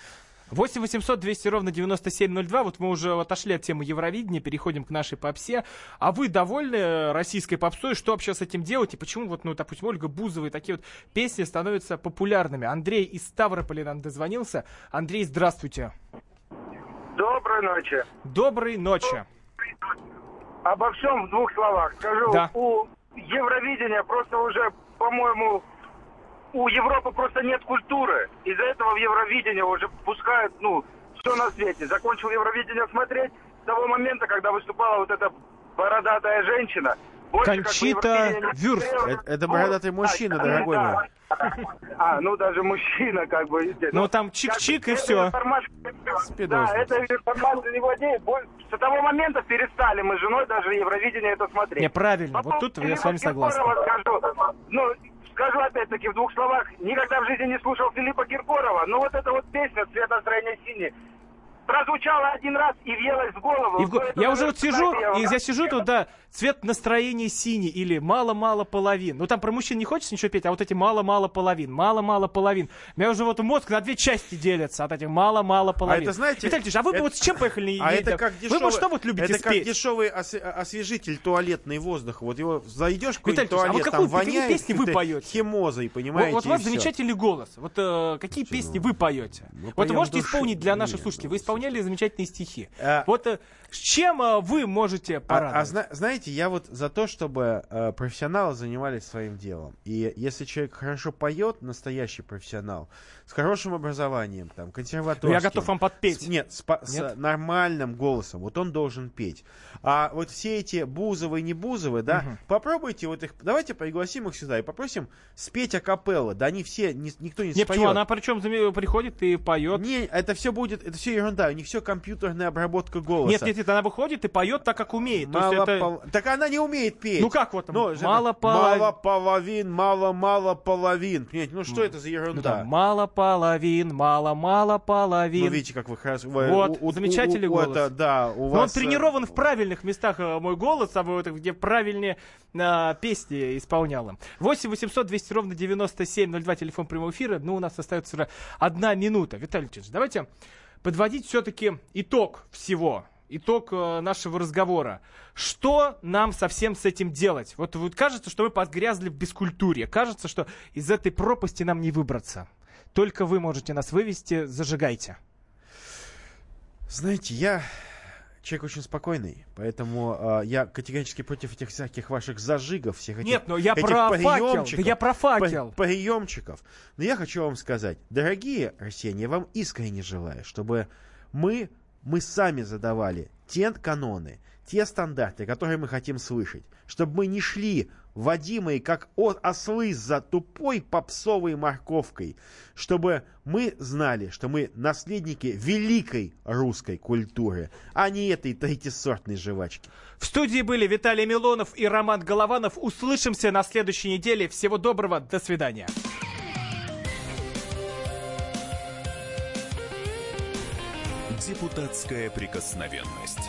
[SPEAKER 2] 8 800 200 ровно 9702. Вот мы уже отошли от темы Евровидения, переходим к нашей попсе. А вы довольны э, российской попсой? Что вообще с этим делать? И почему вот, ну, допустим, Ольга Бузова и такие вот песни становятся популярными? Андрей из Ставрополя нам дозвонился. Андрей, здравствуйте.
[SPEAKER 19] Доброй ночи.
[SPEAKER 2] Доброй ночи.
[SPEAKER 19] Обо всем в двух словах скажу.
[SPEAKER 2] Да.
[SPEAKER 19] У Евровидения просто уже, по-моему, у Европы просто нет культуры. Из-за этого в Евровидение уже пускают, ну, все на свете. Закончил Евровидение смотреть с того момента, когда выступала вот эта бородатая женщина. Больше как бы
[SPEAKER 2] Кончита
[SPEAKER 19] не
[SPEAKER 2] Вюрст.
[SPEAKER 3] Это, это бородатый мужчина,
[SPEAKER 19] А,
[SPEAKER 3] дорогой
[SPEAKER 19] да.
[SPEAKER 3] мой.
[SPEAKER 19] А, ну даже мужчина, как бы.
[SPEAKER 2] Ну, там чик-чик и всё.
[SPEAKER 19] Да, эта информация не владеет. С того момента перестали мы с женой даже Евровидение это смотреть.
[SPEAKER 2] Неправильно. Вот тут я с вами согласен.
[SPEAKER 19] Ну, скажу опять-таки в двух словах, никогда в жизни не слушал Филиппа Киркорова, но вот эта вот песня «Цвет настроения синий» прозвучала один раз и въелась в голову.
[SPEAKER 2] И в го-
[SPEAKER 19] Ну, это,
[SPEAKER 2] Я уже вот сижу, и я сижу тут, да, цвет настроения синий или мало-мало половин. Ну там про мужчин не хочется ничего петь, а вот эти мало-мало половин, мало-мало половин. У меня уже вот мозг на две части делится от этих мало-мало половин.
[SPEAKER 3] это, знаете,
[SPEAKER 2] Виталий Ильич, а вы бы
[SPEAKER 3] это-
[SPEAKER 2] вот с чем поехали?
[SPEAKER 3] А
[SPEAKER 2] не-
[SPEAKER 3] это как
[SPEAKER 2] Вы
[SPEAKER 3] дешевый,
[SPEAKER 2] вот что вот любите
[SPEAKER 3] это как
[SPEAKER 2] спеть?
[SPEAKER 3] дешевый ос- освежитель туалетный воздуха. Вот его зайдешь в
[SPEAKER 2] Ильич, а вот
[SPEAKER 3] туалет,
[SPEAKER 2] какую-
[SPEAKER 3] там воняет
[SPEAKER 2] песни вы поете?
[SPEAKER 3] химозой,
[SPEAKER 2] Вот,
[SPEAKER 3] понимаете?
[SPEAKER 2] вот у
[SPEAKER 3] и
[SPEAKER 2] вас замечательный голос. Вот э, какие песни вы поете? вот вы
[SPEAKER 3] поем
[SPEAKER 2] можете
[SPEAKER 3] души.
[SPEAKER 2] исполнить для наших
[SPEAKER 3] Нет,
[SPEAKER 2] слушателей. Вы исполняли замечательные стихи.
[SPEAKER 3] А-
[SPEAKER 2] Вот э, с чем э, вы можете
[SPEAKER 3] А,
[SPEAKER 2] порадовать?
[SPEAKER 3] а зна- знаете, я вот за то, чтобы э, профессионалы занимались своим делом. И если человек хорошо поет, настоящий профессионал, с хорошим образованием, там, консерваторским.
[SPEAKER 2] Ну, я готов вам подпеть.
[SPEAKER 3] с- нет, с, по- с
[SPEAKER 2] Нет?
[SPEAKER 3] нормальным голосом. Вот он должен петь. А вот все эти Бузовы не Бузовы, да,
[SPEAKER 2] Мгм.
[SPEAKER 3] попробуйте вот их, давайте пригласим их сюда и попросим спеть акапелла. Да они все, ни- никто не
[SPEAKER 2] Не,
[SPEAKER 3] споет.
[SPEAKER 2] почему? Она причем приходит и поет.
[SPEAKER 3] Не, это все будет, это все ерунда. У них все компьютерная обработка голоса.
[SPEAKER 2] Нет, нет, нет, она выходит и поет так, как умеет. То есть
[SPEAKER 3] Мало
[SPEAKER 2] это-
[SPEAKER 3] пол- Так она не умеет петь.
[SPEAKER 2] Ну как вот там?
[SPEAKER 3] Ну,
[SPEAKER 2] Мало половин.
[SPEAKER 3] мало половин, мало-мало половин. Понимаете, ну что это за
[SPEAKER 2] Ну,
[SPEAKER 3] ерунда?
[SPEAKER 2] там, мало половин, мало-мало половин.
[SPEAKER 3] Ну, видите, как вы хорошо...
[SPEAKER 2] Вот,
[SPEAKER 3] у-
[SPEAKER 2] замечательный
[SPEAKER 3] у- у-
[SPEAKER 2] голос.
[SPEAKER 3] это, да, у
[SPEAKER 2] Но он
[SPEAKER 3] вас... э,
[SPEAKER 2] тренирован в правильных местах, э, мой голос, а вот где правильнее э, песни исполнял им. 8 800 200 ровно 9702, телефон прямого эфира. Ну, у нас остается одна минута. Виталий Леонидович, давайте подводить все-таки итог всего. Итог э, нашего разговора. Что нам совсем с этим делать? Вот, вот кажется, что мы погрязли в бескультуре. Кажется, что из этой пропасти нам не выбраться. Только вы можете нас вывести. Зажигайте.
[SPEAKER 3] Знаете, я человек очень спокойный, поэтому э, я категорически против этих всяких ваших зажигов, всех этих
[SPEAKER 2] Нет, но я
[SPEAKER 3] этих
[SPEAKER 2] про факел. Да я про факел.
[SPEAKER 3] приемчиков. Но я хочу вам сказать, дорогие россияне, я вам искренне желаю, чтобы мы, мы сами задавали те каноны, те стандарты, которые мы хотим слышать, чтобы мы не шли водимые, как ослы за тупой попсовой морковкой, чтобы мы знали, что мы наследники великой русской культуры, а не этой третьесортной жвачки.
[SPEAKER 2] В студии были Виталий Милонов и Роман Голованов. Услышимся на следующей неделе. Всего доброго. До свидания.
[SPEAKER 1] Депутатская прикосновенность.